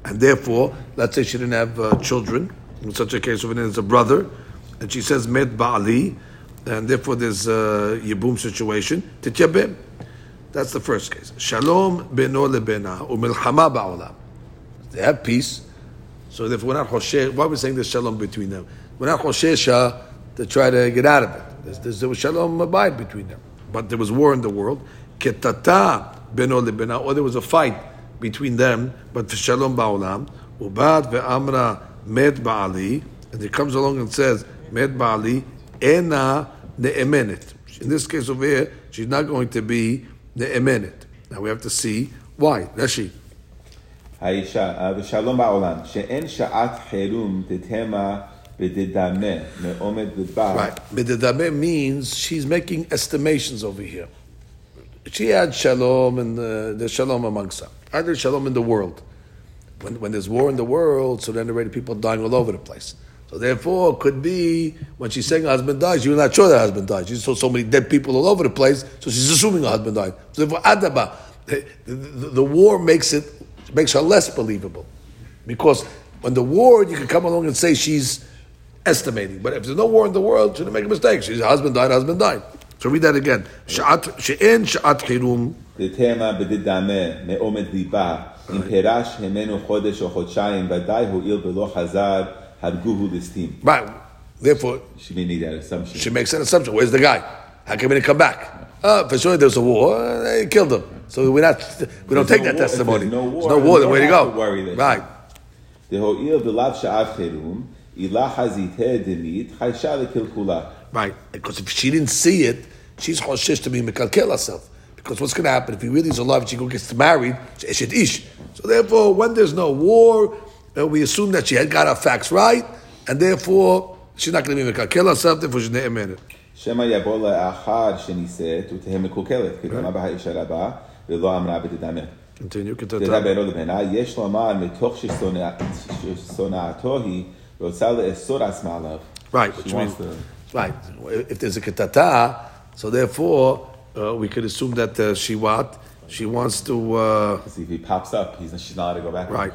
And therefore, let's say she didn't have uh, children. In such a case, when there's a brother, and she says met ba'ali, and therefore there's a yibum situation. Tityabim. That's the first case. Shalom beno lebena umilchama ba'olam. They have peace, so therefore we're not hoshe. Why are we saying there's shalom between them? We're not hoshesha to try to get out of it. There's, there's, there was shalom abide between them, but there was war in the world. Ketata beno lebena, or there was a fight between them, but for shalom ba'olam. Ubad ve'amra met ba'ali, and it comes along and says met ba'ali ena ne'emenet. In this case over here, she's not going to be ne'emenet. Now we have to see why. Rashi. האישה, ושלום בעולם, שאין שעת חירום תתמה ותדמה מעומד בדבר. Right. Bededame means she's making estimations over here. She had shalom and uh, there's shalom amongst them. There shalom in the world? When, when there's war in the world, so then already people dying all over the place. So therefore, could be when she's saying her husband died, she's not sure that her husband died. She saw so many dead people all over the place, so she's assuming her husband died. So therefore, adaba, the, the, the war makes it makes her less believable, because when the war, you can come along and say she's estimating. But if there's no war in the world, she didn't make a mistake. She's husband died, husband died. So read that again. Sha'at she'en sha'at chirum. תתמה ותדמה מעומד ליבה, אם פירש ממנו חודש או חודשיים, ודאי הואיל ולא חזר, הרגוהו ליסטים. Right. Therefore, She may need that assumption. she makes an assumption. Where's the guy? How come he didn't come back? Uh, for sure, there was a war. Uh, they killed him. So we're not. We don't There's take no that war- if testimony. there's no war, There's no war. Then you where do you don't go? have to worry that- right. דהואיל ולאו שעת חירום, אילה חזיתה דנית, חיישה לקלקולה. Right. Because if she didn't see it, she's choshesh to be mekalkel herself. Because what's going to happen if he really is alive and she go gets married? Eshet ish. So therefore, when there's no war, uh, we assume that she had got her facts right, and therefore she's not going to be mekalkel herself. Therefore, she's ne'emenet. שמא יבוא לאחר שנישאת ותהא מקולקלת, כדמה באישה רבה, ולא אמרה בתדמה. Continue. תדע בינו לבינה, יש לומר מתוך ששונא- ששונאתו היא, רוצה לאסור עצמה עליו. Right, She which means wants to- right. If there's a ketata, so therefore, uh, we could assume that uh, she what? She wants to. Uh, if he pops up, he's, she's not allowed to go back. Right.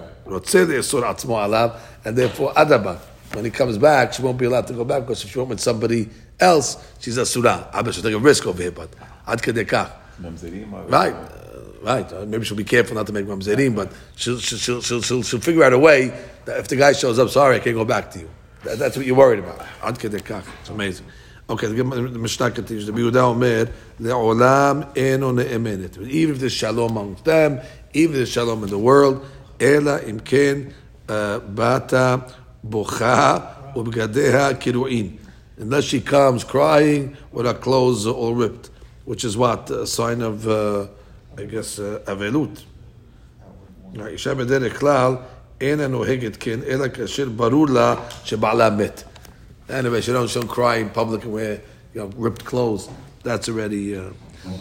And therefore, Adaba, when he comes back, she won't be allowed to go back because if she went with somebody else, she's a surah. I bet she'll take a risk over here, but. Ad Kedekah. Uh, right. Uh, right. Maybe she'll be careful not to make mamzerim, but she'll, she'll, she'll, she'll, she'll figure out a way that if the guy shows up, sorry, I can't go back to you. That, that's what you're worried about. Ad Kedekah. It's amazing. Okay, the Gemara- the Mishnah continues. The Yehuda Omer, le'olam eno ne'emenet. Even if there's shalom amongst them, even if there's shalom in the world, ela imken uh, bata bocha ubgadeha kiru'in. Unless she comes crying with her clothes all ripped, which is what? A sign of, uh, I guess, uh, avelut. האישה בדרך כלל אינה נוהגת כן, אלא כאשר ברור לה שבעלה מת. Anyway, she you don't, don't cry in public and wear you know, ripped clothes, that's already. Uh,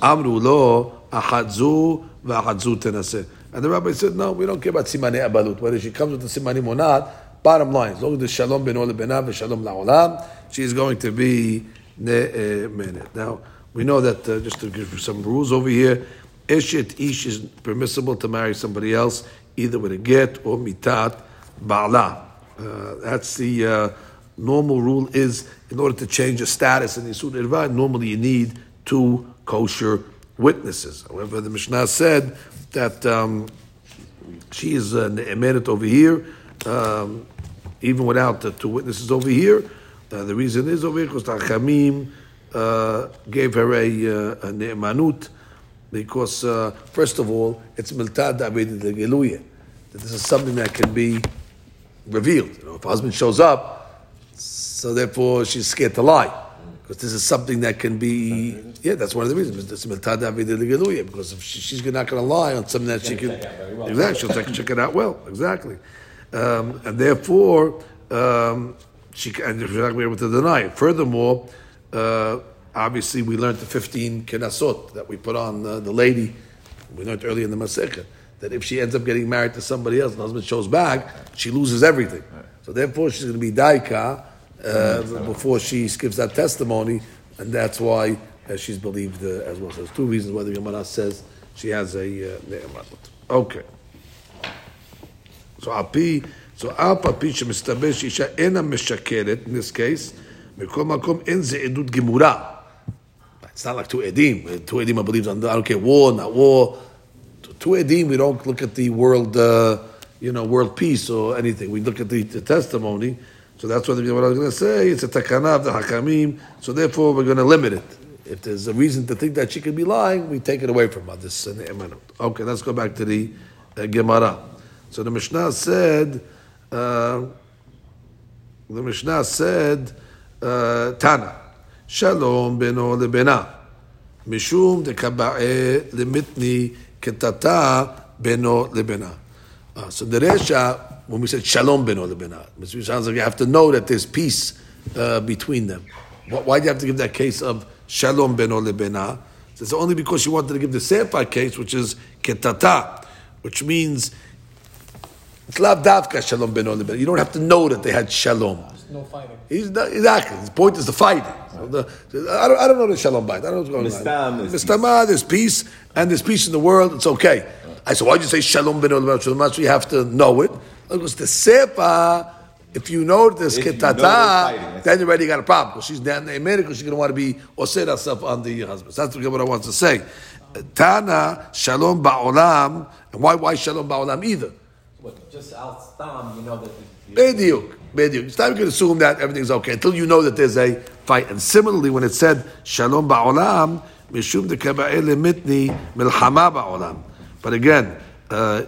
Amru lo ahadzu v'ahadzu. And the rabbi said, no, we don't care about simanei abalut, whether she comes with the simanim or not. Bottom line, as long as the shalom ben olibena shalom la'olam, she going to be ne'emenet. Now, we know that, uh, just to give some rules over here, eshet ish is permissible to marry somebody else, either with a get or mitat ba'ala. Uh, that's the... Uh, normal rule is in order to change the status in Yisud Irva, normally you need two kosher witnesses. However, the Mishnah said that um, she is a uh, over here, um, even without the two witnesses over here. Uh, the reason is over here because the Achamim uh, gave her a, uh, a ne'emanut because, uh, first of all, it's miltad avid That this is something that can be revealed. You know, if a husband shows up, so therefore she's scared to lie. Because this is something that can be, yeah, that's one of the reasons. It's miltad avid because if she, she's not going to lie on something that she can, well. exactly, she'll check, check it out well, exactly. Um, and therefore, um, she and she's not going to be able to deny it. Furthermore, uh, obviously, we learned the 15 kenasot that we put on uh, the lady. We learned earlier in the Masechet that if she ends up getting married to somebody else and the husband shows back, she loses everything. So therefore, she's going to be daika uh, before she gives that testimony, and that's why uh, she's believed uh, as well. So there's two reasons why the Gemara says she has a uh, Okay. So api, so al papi shemistaber sheisha ena meshakeret in this case, מכל מקום אין זה עדות גמורה. It's not like two edim. Two edim, I believe, I don't care, war, not war. Two edim, we don't look at the world, uh, you know, world peace or anything. We look at the, the testimony. So that's what, what I was going to say. It's a takana of the hakamim. So therefore, we're going to limit it. If there's a reason to think that she could be lying, we take it away from her. This uh, Okay, let's go back to the uh, Gemara. So the Mishnah said, uh, the Mishnah said, uh, Tana, Shalom beno lebena, Mishum dekaba'e lemitni ketata beno lebena. Uh, so the Resha, when we said Shalom beno lebena, it sounds like you have to know that there's peace uh, between them. Why do you have to give that case of Shalom beno lebena? It's only because she wanted to give the Sefer case, which is ketata, which means it's davka shalom beno lebena. You don't have to know that they had shalom There's no fighting. He's not, exactly. His point is the fighting. So the, I, don't, I don't know the shalom bayit. I don't know what's going on. Mister Mistama, there's peace, and there's peace in the world. It's okay. I said, why'd you say shalom ben olam shalom? So you have to know it. Because the sepa, if you know this ketata, then you already got a problem. Because she's down there in because she's going to want to be osir herself on the husband. So that's what I want to say. Tana shalom ba'olam, and why why shalom ba'olam either? What, just al stam, you know that. Bediuk. Bediuk. It's not going to assume that everything's okay until you know that there's a fight. And similarly, when it said Shalom ba'olam, mishum dekaba'ele mitni milchama ba'olam. But again, uh,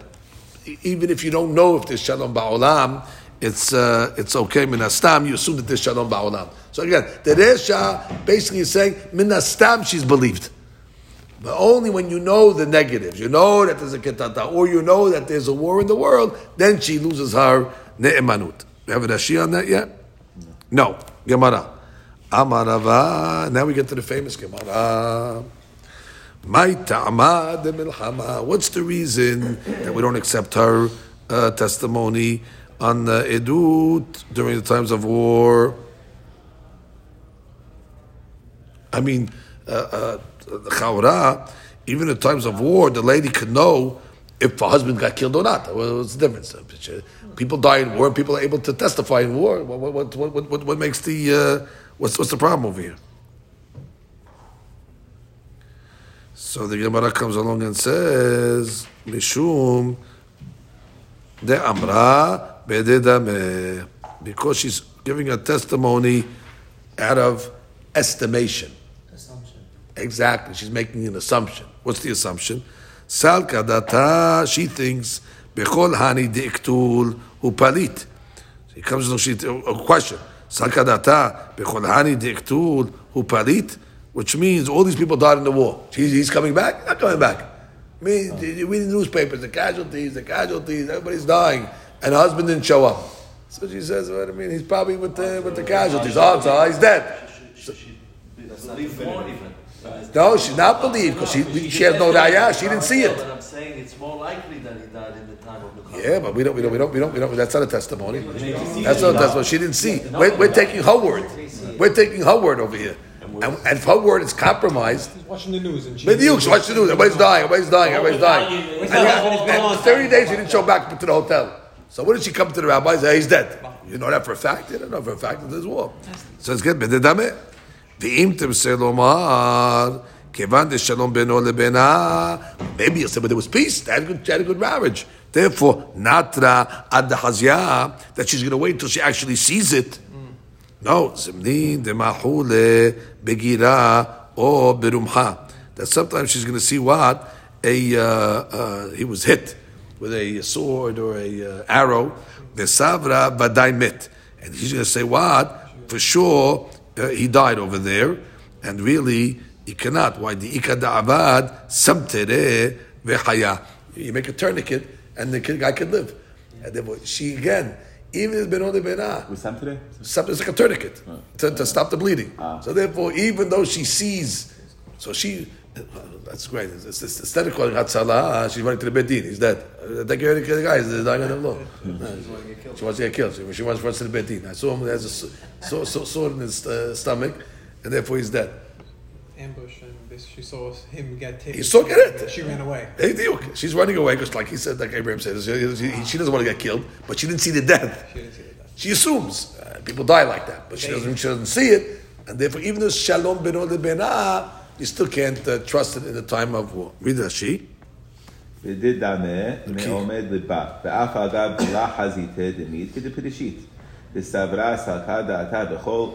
even if you don't know if there's Shalom ba'olam, it's uh, it's okay minastam. You assume that there's shalom ba'olam. So again, the resha basically is saying minastam she's believed, but only when you know the negatives. You know that there's a ketata, or you know that there's a war in the world, then she loses her ne'emanut. Have a Rashi on that yet? No. no. Gemara. Amarava. Now we get to the famous Gemara. What's the reason that we don't accept her uh, testimony on the edut during the times of war? I mean, uh, uh, the chawra, even in times of war, the lady could know if her husband got killed or not. What's the difference? People die in war. People are able to testify in war. What, what, what, what, what makes the uh, what's what's the problem over here? So the Gemara comes along and says, "Mishum de amra bededame," because she's giving a testimony out of estimation. Assumption. Exactly, she's making an assumption. What's the assumption? Sal kadata, she thinks bechol hani deiktul upalit. He comes to a question. Sakadata becholhani diktul upalit, which means all these people died in the war. He's, he's coming back? Not coming back. I mean, oh. you read the newspapers, the casualties, the casualties, everybody's dying, and the husband didn't show up. So she says, what I mean, he's probably with the, with the casualties. Oh, so he's dead. No, she's not believed because she, she has no raya. She didn't see it. I'm saying it's more likely that he died in the time of the Yeah, but we don't, we don't, we don't, we don't, we don't. That's not a testimony. That's not a testimony. She didn't see. We're, we're taking her word. We're taking her word over here. and, and if her word is compromised, He's watching the news and she. Maybe you watch the news. Everybody's dying. Everybody's dying. Everybody's dying. It's And, not and, and 30 days he didn't show back to the hotel. So what did she come to the rabbi and say? He's dead. You know that for a fact? You don't know for a fact that there's war. So it's good. בדדמה. ואם תרצה לומר, כיוון דשלום בינו לבינה, maybe you'll say, but there was peace. They had a good, they had a good marriage. Therefore, natra ad dahazya, that she's going to wait until she actually sees it. No, zimni demahule begira or berumha. That sometimes she's going to see what a uh, uh, he was hit with a sword or a uh, arrow. Besavra baday mit, and he's going to say what for sure uh, he died over there, and really he cannot. Why the ikada avad samtere vehaya? You make a tourniquet, and the kid guy can live. And then she again even if beno bena, Was Sam today? something it's like a tourniquet to, to stop the bleeding. So therefore, even though she sees, so she, that's great. It's, it's, it's, instead of calling Hatzalah, she's running to the Bedin. He's dead. Uh, Take care of the guy. He's dying on the law. She wants to get killed. She, she wants runs to the Bedin. I saw him. He has a s- so, so, sword in his uh, stomach, and therefore he's dead. Ambush and this, she saw him get taken. He saw get it. She ran away. Hey, Diuk, She's running away because, like he said, like Abraham said, she, she- she doesn't want to get killed, but she didn't see the death. She didn't see that. She assumes uh, people die like that, but she doesn't, she doesn't see it, and therefore, even though shalom beno lebena, you still can't uh, trust it in the time of war. Read Rashi. ודדמה מעומד לבה, ואף אגב בלה חזיתה דמית כדפרישית. וסברה סלקה דעתה בכל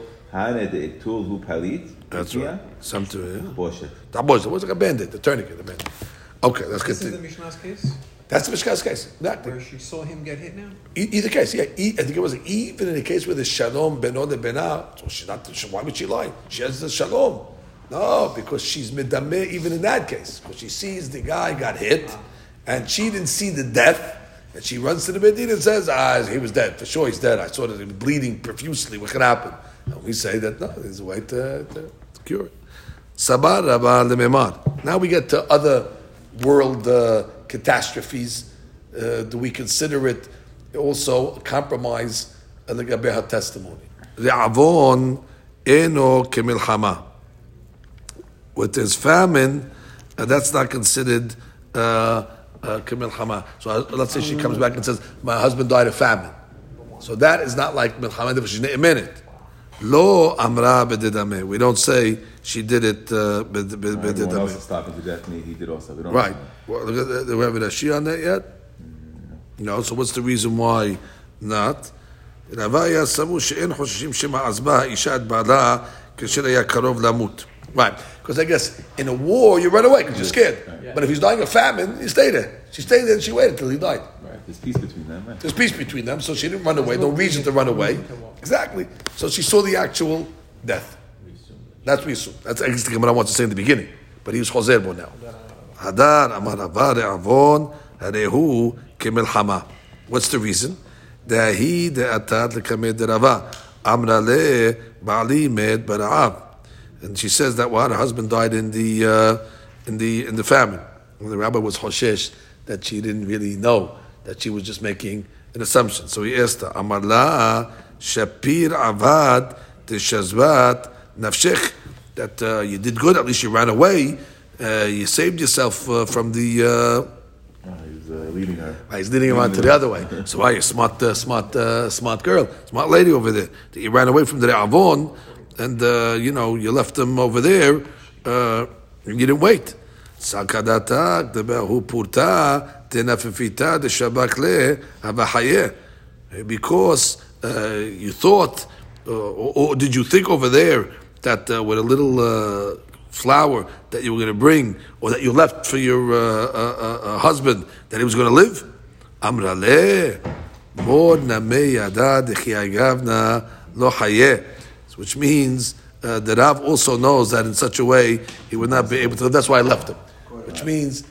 that's right. Some to yeah. Boshet. Taboshet. was like a bandit, the tourniquet, the bandit. Okay, let's this continue. This is the Mishnah's case. That's the Mishkan's case. That where she saw him get hit now. E- either case, yeah. E- I think it was even in the case where the shalom benod Bena, So she not. She, why would she lie? She has the shalom. No, because she's midame even in that case, because she sees the guy got hit, and she didn't see the death, and she runs to the bedin and says, "Ah, he was dead for sure. He's dead. I saw that he was bleeding profusely. What can happen?" And we say that no, there's a way to, to, to cure it. Sabar Rabba Now we get to other world uh, catastrophes. Uh, do we consider it also a compromise and the gabeha testimony? Re'avon eno kemilchama. With his famine, and that's not considered uh, uh, So uh, let's say she comes back and says, "My husband died of famine." So that is not like milchama. Lo amra bedidame. We don't say she did it uh, bed- bed- Everyone else bedidame. is stopping to death, and he did also. We don't Right. Well, look at the- do we have a Rashi on that yet? No. So what's the reason why not? רביה סבור שאין חוששים שמא עזבה האישה את בעלה כאשר היה קרוב למות. Right. Because I guess in a war you run away because you're scared. But if he's dying of famine, you stay there. She stayed there and she waited till he died. Right. There's peace between them, right? There's peace between them, so she didn't run away. No reason to run away. Exactly. So she saw the actual death. That's what we assume. That's I guess the Gemara wants to say in the beginning. But he was Choser Bo now. Hadar Amar Re'avon Harehu Kemelchama. What's the reason? Dahi de'atad lekamed derava. Amra le ba'ali med bara'av. And she says that what her husband died in the uh, in the in the famine. And the rabbi was Hoshesh that she didn't really know that she was just making an assumption. So he asked her, Amar la Shapir avad teshazvat nafshech. That uh, you did good. At least you ran away. Uh, you saved yourself uh, from the. Uh, Oh, he's uh, leading her. He's leading him on to the other way. So why you smart, uh, smart, uh, smart girl, smart lady over there? That you ran away from the Avon, and uh, you know you left him over there, uh, and you didn't wait. Sakadata debehu purta tenafifita de shabak le. Because uh, you thought, uh, or, or did you think over there that uh, with a little uh, flour that you were going to bring, or that you left for your uh, uh, husband, that he was going to live? Amra le, mod name yada lo. Which means uh, the Rav also knows that in such a way he would not be able to. That's why I left him. Which means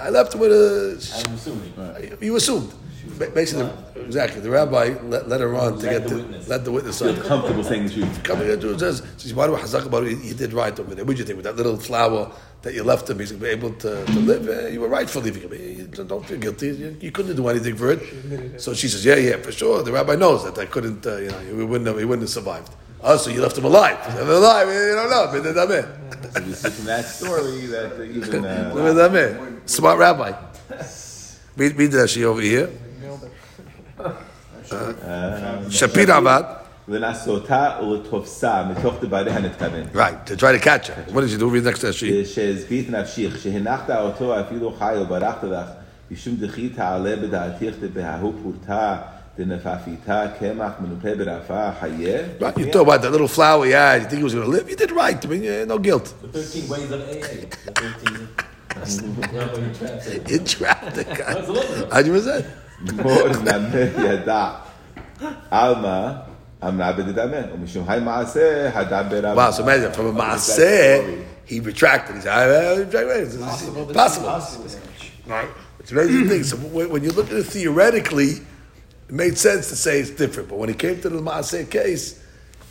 I left him with a. I'm assuming. You assumed. Ba- Basically, exactly. The rabbi let, let her on to Let get the the, witness. let the witness on. comfortable saying the truth. Coming into it says, says, why do I hazak about it? You did right over there. What did you think with that little flower that you left him? He's to able to, to live. You were right for leaving him. Don't feel guilty. You, you couldn't do anything for it. So she says, yeah, yeah, for sure. The rabbi knows that I couldn't. Uh, you know, he wouldn't have. He wouldn't have survived. Oh, so you left him alive. alive, you don't know. So you see from that story that even uh, Smart rabbi. Read, read Rashi over here. Right, to try to catch her. What did you do? Read next to she. שהזבית נפשיך, שהנחת אותו אפילו חי וברכת לך, משום Right, you thought about that little flower, yeah, you think he was going to live? You did right, I mean, yeah, no guilt. The 13 ways of AA. you trapped the guy. 100%. בוא נמה ידע. עלמא אמנה בדדמה, ומשום היי מעשה, הדם ברמה. Wow, so imagine, from a he retracted. He said, it's possible. possible. Right? It's an amazing thing. So when you look at it theoretically, it made sense to say it's different. But when he came to the Maaseh case,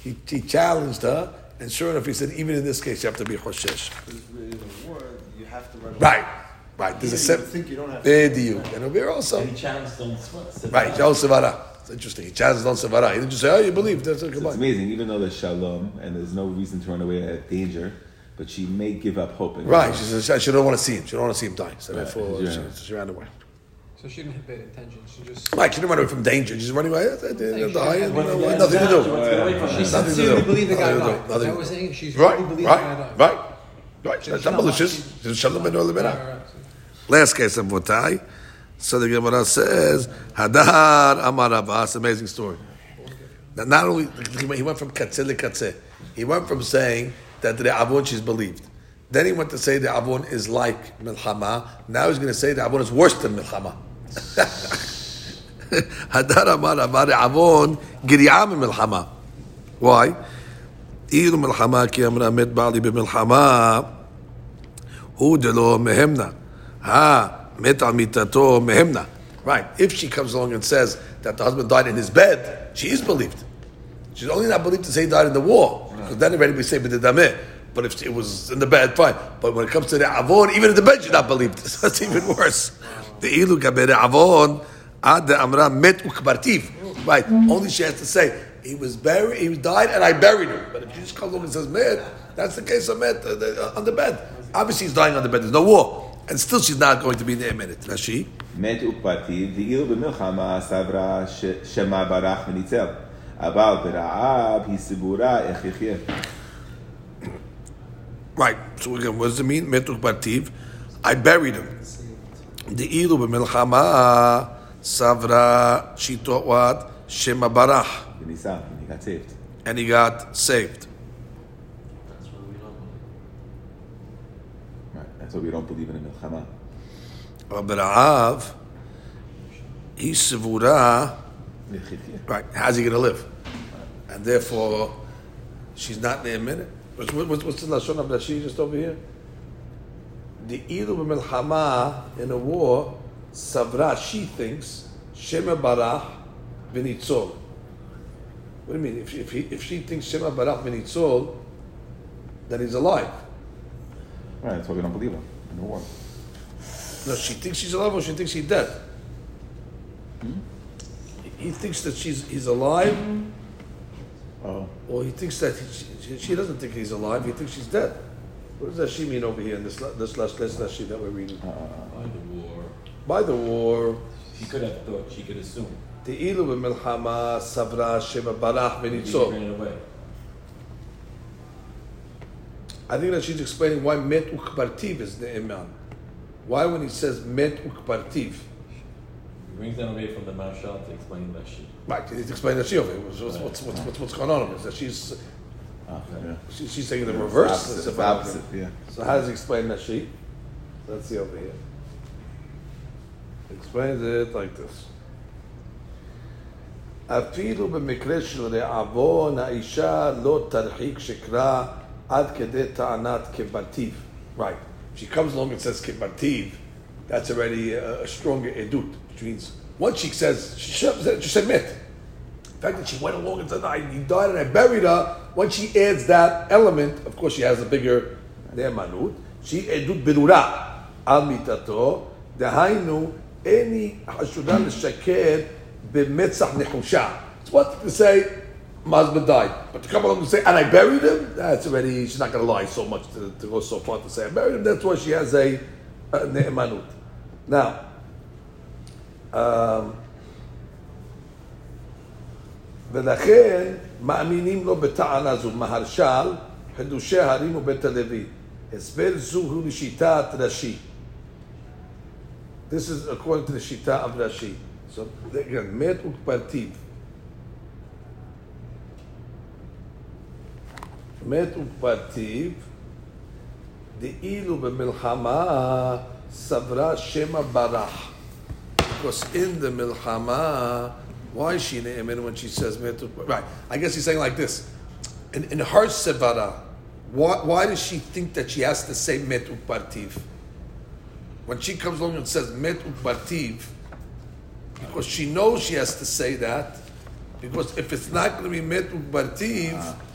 he, he challenged her, and sure enough, he said, even in this case, you have to be Hoshesh. Right. Right. There's a You set. think you don't have to. There do you. And over here also. And he challenged them. to- Right. John Sevara. It's interesting. He challenged Don Sevara. He didn't just say, oh, you believe. That's a It's amazing, even though there's shalom and there's no reason to run away at danger, but she may give up hope. Right. She says she don't want to see him. She don't want to see him die. So therefore, Yeah. she, she ran away. So she didn't have bad intentions. She just. Right. She didn't run away from danger. She just running away. They didn't die. and, you know, Yeah. Nothing to She do. wants to get away from She it. Nothing to sincerely do. believed the guy Nothing to do. died. Nothing That to was do. saying she Right. really believed the guy Right. died. Right. Right. She That's don't not know. malicious. She's shalom ben olam Right, ben right, right. Last case of Votai. So the Gemara says, Hadar Amar Rabba. It's an amazing story. Now, not only he went from katzeh to katzeh, he went from saying that the avon she's believed. Then he went to say the avon is like milchama. Now he's going to say the avon is worse than milchama. Hadar Amar Rabba the avon giriya milchama. Why? אילו מלחמה כי אמרה מת בעלי במלחמה הוא דלא מהמנה. Right. If she comes along and says that the husband died in his bed, she is believed. She's only not believed to say he died in the war. Because then already we say b'dedameh. But if it was in the bed, fine. But when it comes to the avon, even in the bed, she's not believed. So that's even worse. The ilu avon ad amra met ukbartiv. Right. Only she has to say he was buried, he died, and I buried him. But if she just comes along and says met, that's the case of met uh, uh, on the bed. Obviously, he's dying on the bed. There's no war and still she's not going to be in the minute. Rashi. מת וקפרטיב, ואילו במלחמה סברה ש- שמה ברח וניצל. אבל ברעב היא סבורה איך יחיה. Right. So again, what does it mean? Metuk bativ. I buried him. The ilu b'milchama savra. She thought what? Shema barach, וניסה, he got saved. and he got saved. So we don't believe in a milchama. But Ra'av, he's sevura. Right, how's he going to live? And therefore, she's not near minute. What's, what's, what's the lashon of Rashi just over here? The ilu milchama in a war, savra she thinks shema barach v'nitzol. What do you mean? If, if, he, if she thinks shema barach v'nitzol, then he's alive. Right, that's why we don't believe him in the war. No, she thinks she's alive or she thinks he's dead. He- He thinks that she's he's alive, Oh. or he thinks that he, she, she doesn't think he's alive. He thinks she's dead. What does that she mean over here in this this last this last sheet that we're reading? Uh, uh, uh. By the war. By the war, She could have thought, she could assume. the ilu b'milchama sabra shema barach Maybe she v'nitzol. ran away. I think that she's explaining why met ukbartiv is the iman. Why when he says met ukbartiv? He brings them away from the Marshal to explain that shit. Right, he's explaining that she over here. What's, what's, what's, what's, what's going on? Is that she's Ah, yeah. she, she's saying the reverse? Opposite, it's opposite, yeah. So how does he explain that sheet? Let's see over here. He explains it like this. אפילו במקרה של רעבון האישה לא תרחיק שקרה עד כדי טענת כברטיב. Right. She comes along and says כברטיב, that's already a, a stronger edut, which means once she says, she said, she said met. The fact that she went along and said, I, he died and I buried her, once she adds that element, of course she has a bigger נאמנות, שהיא עדות ברורה על מיתתו, דהיינו, אין היא חשודה לשקר במצח נחושה. It's what to say, Mazba died. But to come along and say, and I buried him, that's already, she's not going to lie so much to, to go so far to say, I buried him. That's why she has a, a ne'emanut. Now, um, ולכן מאמינים לו בטענה זו מהרש"ל, חידושי הרים ובית הלוי. הסבר זו הוא לשיטת רש"י. This is according to the Shita of Rashi. So again, met ukpartiv. מת ופרטיב, דאילו במלחמה סברה שמא ברח. Because in the milchama, why is she ne'emen when she says met Right, I guess he's saying like this. In, in her sevara, why, why does she think that she has to say met upartiv? When she comes along and says met upartiv, because she knows she has to say that, because if it's not going to be met upartiv, ah Eh,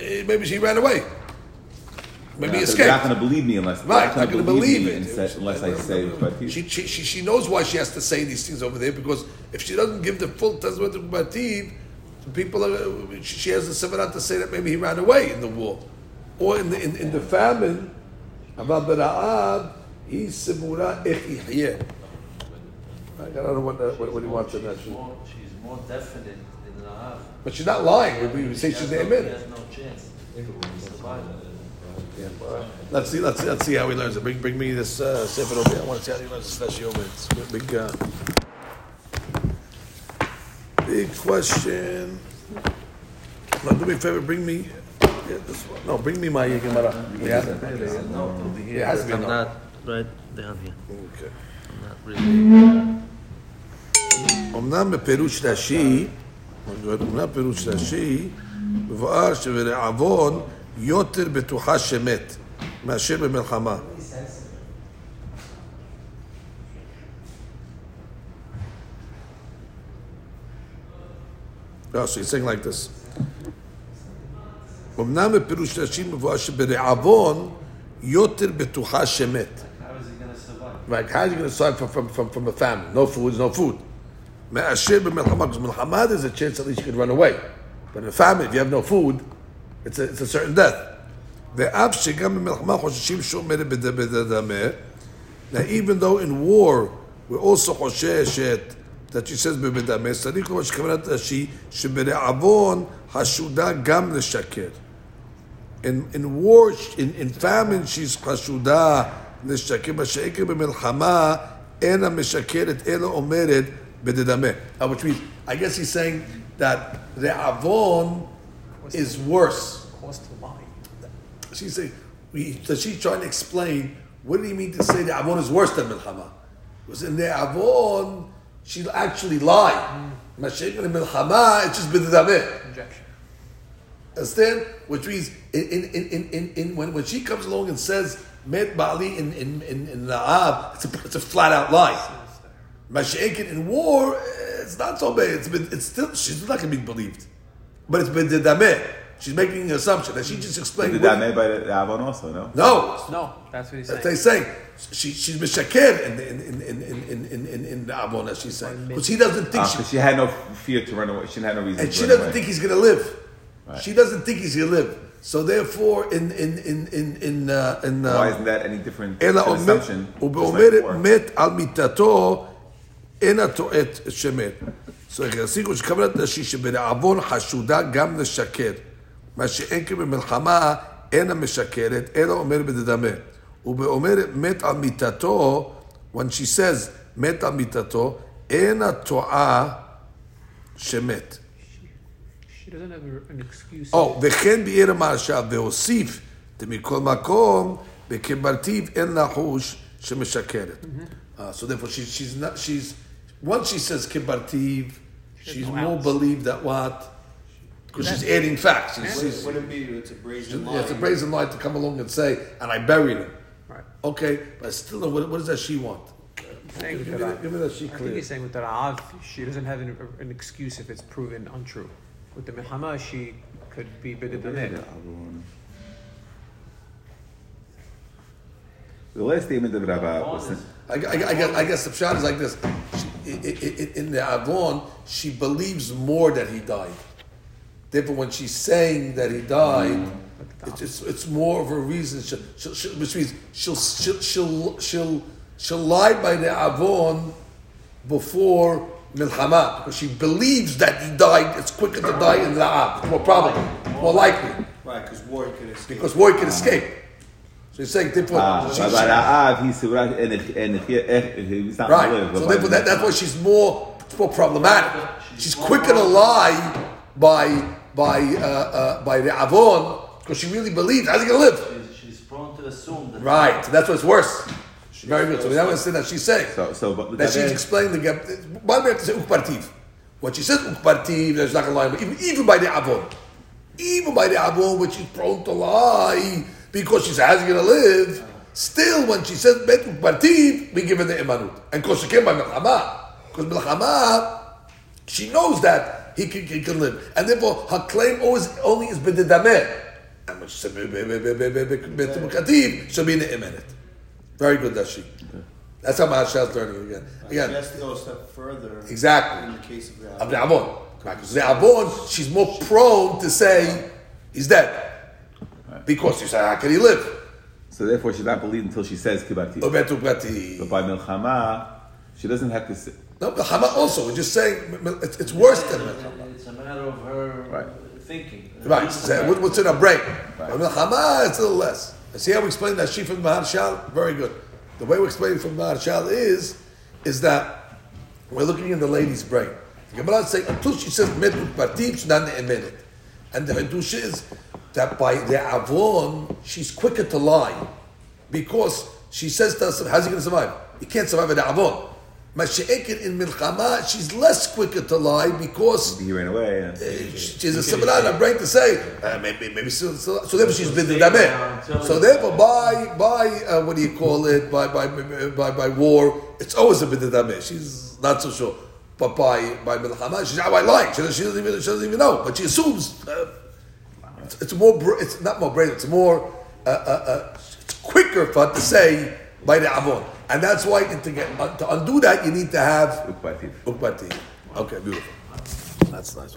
Eh, maybe she ran away. Maybe yeah, escaped. They're not going to believe me unless right. Not going to believe, believe it unless I say. She, she, she, she knows why she has to say these things over there because if she doesn't give the full testimony of Bativ, people are, she has the sevenat to say that maybe he ran away in the war or in the in, in the famine. About Bara'ab, he's simura ech I don't know what, what, what he wants in that. She's more, she's more definite than Rahab. But she's not lying. We, we say she's the Amen. Let's see. Let's see. Let's see how he learns it. Bring, bring me this uh, sefer over. Here. I want to see how he learns this Rashi over. It's a big, uh, big question. Now, do me a favor. Bring me. Yeah, this one. No, bring me my Gemara. Yeah, it has to be. I'm not right down here. Okay. I'm not really. אמנם בפירוש רש"י התמונה פירוש רש"י, מבואר שברעבון יותר בטוחה שמת מאשר במלחמה. No, so he's saying like this. אמנם בפירוש רש"י מבואר שברעבון יותר בטוחה שמת. Like, how is he going to survive from, from, from a famine? No food, no food. Me'asher b'melchama, because melchama there's a chance at least you could run away. But in a famine, if you have no food, it's a, it's a certain death. ואף שגם במלחמה חוששים שאומרת בדמה, now even though in war we also חוששת that she says בבדמה, צריך לומר שכוונת רש"י שברעבון חשודה גם לשקר. In, in war, in, in famine she's חשודה לשקר, מה שעקר במלחמה אין המשקרת אלא אומרת b'dedameh. uh, which means, I guess he's saying that the avon is worse. Cost to lie. She's saying, so she's trying to explain what do you mean to say the avon is worse than milchama? Because in the avon, she'll actually lied. Mashiach mm. in milchama, it's just b'dedameh. Injection. Understand? Which means in, in, in, in, in, when, when she comes along and says met bali in in in, in Naab, it's a, it's a flat out lie. Masha'ekin in war, it's not so bad. It's been, it's still, she's not going to be believed. But it's been the She's making an assumption that she just explained. The dameh by the Avon also, no? No. No, that's what he's saying. That's what he's saying. She, she's mishakir in, in, in, in, in, in, in, in the Avon, as she's saying. Because he doesn't think uh, she, she had no fear to run away. She had no reason And she doesn't away. think he's going to live. Right. She doesn't think he's going to live. So therefore, in in in in in, uh, in uh, why isn't that any different? assumption. met al mitato אינה טועית שמת. צריך להסיק שכוונת נשי שבלעוון חשודה גם לשקר. מה שאין כי במלחמה אינה משקרת, אלא אומרת בדדמה. ובאומרת מת על מיתתו, when she says מת על מיתתו, אינה טועה שמת. או, וכן ביער המרשע, והוסיף, מכל מקום, וכברתיו אין לחוש שמשקרת. Mm-hmm. Uh, so therefore she's, she's not, she's once she says kibartiv, she's no more believed that what? Because she's adding facts. She's, she's, Wouldn't be it's a brazen lie. It's a brazen lie to come along and say, and I buried him. Right. Okay, but still, what, what does that she want? Give, give, me that, give me that she clear. I think he's saying with the Ra'av, she doesn't have an, an, excuse if it's proven untrue. With the Milchama, she could be bidder than it. The last statement of Rabbi was. I, I, I, guess, I guess the shot is like this. She, in the Avon, she believes more that he died. Therefore, when she's saying that he died, it's, it's, it's more of a reason, she'll, she'll, she'll, which means she'll, she'll, she'll, she'll, she'll lie by the avon before milchama because she believes that he died. It's quicker to die in the It's more probable, more likely. Right, because war could escape. Because war can escape. So he's saying therefore. Ah, she- but she- by Ra'av, he's surah- and if- and if he- if he's not Right. live, So but therefore, that, that's why she's more, it's more problematic. She's quicker to lie by by uh, uh, by the avon because she really believes how's he gonna live. She's, she's prone to assume that. Right. So that's what's worse. Very good. So we understand that she's saying So, so, but that she's explaining the gap. Why do we have to say ukpartiv? When she says ukpartiv, there's not gonna lie. Even, even by the avon, even by the avon, which she's prone to lie because she she's how's he gonna live. Still, when she says bet ukpartiv, we give her the imanut. And because she came by milchama, because milchama, she knows that he can, he can live, and therefore her claim always only is b'dedameh. And when she said bet ukpartiv, she'll be in the imanut. Very good, that's she. That's how Maharshal's learning again. She Again, has to go a step further. Exactly. In the case of the Avon. Because the Avon, she's more prone to say he's dead. Because you say, how can he live? So therefore, she's not believed until she says kibbati. Ubetu prati. But by milchama, she doesn't have to say. No, Milchama also, we're just saying, it's, it's worse than Milchama. It's a matter of her Right. thinking. Right, so what- what's in her brain? Right. But Milchama, it's a little less. And see how we explain that she from Maharshal? Very good. The way we explain it from Maharshal is, is that we're looking in the lady's brain. The Gemara is saying, until she says metu partim, she's not in a minute. And the Hiddush is that by the Avon, she's quicker to lie. Because she says to us, how's he going to survive? He can't survive at the Avon. Mashi'ekin in Milchama, she's less quicker to lie because He ran away. And, she's a similar in her brain to say uh, maybe maybe so, so, so therefore she's been dameh. So therefore by by uh, what do you call it by by by, by war it's always a bit of dameh. She's not so sure. But by by milchama she's out by lying. She, doesn't- she doesn't even she doesn't even know. But she assumes uh, it's, it's more it's not more brain. It's more uh, uh, uh, it's quicker for her to say by the avon. And that's why to get to undo that you need to have ukbativ. ukbati. Okay, beautiful. That's nice.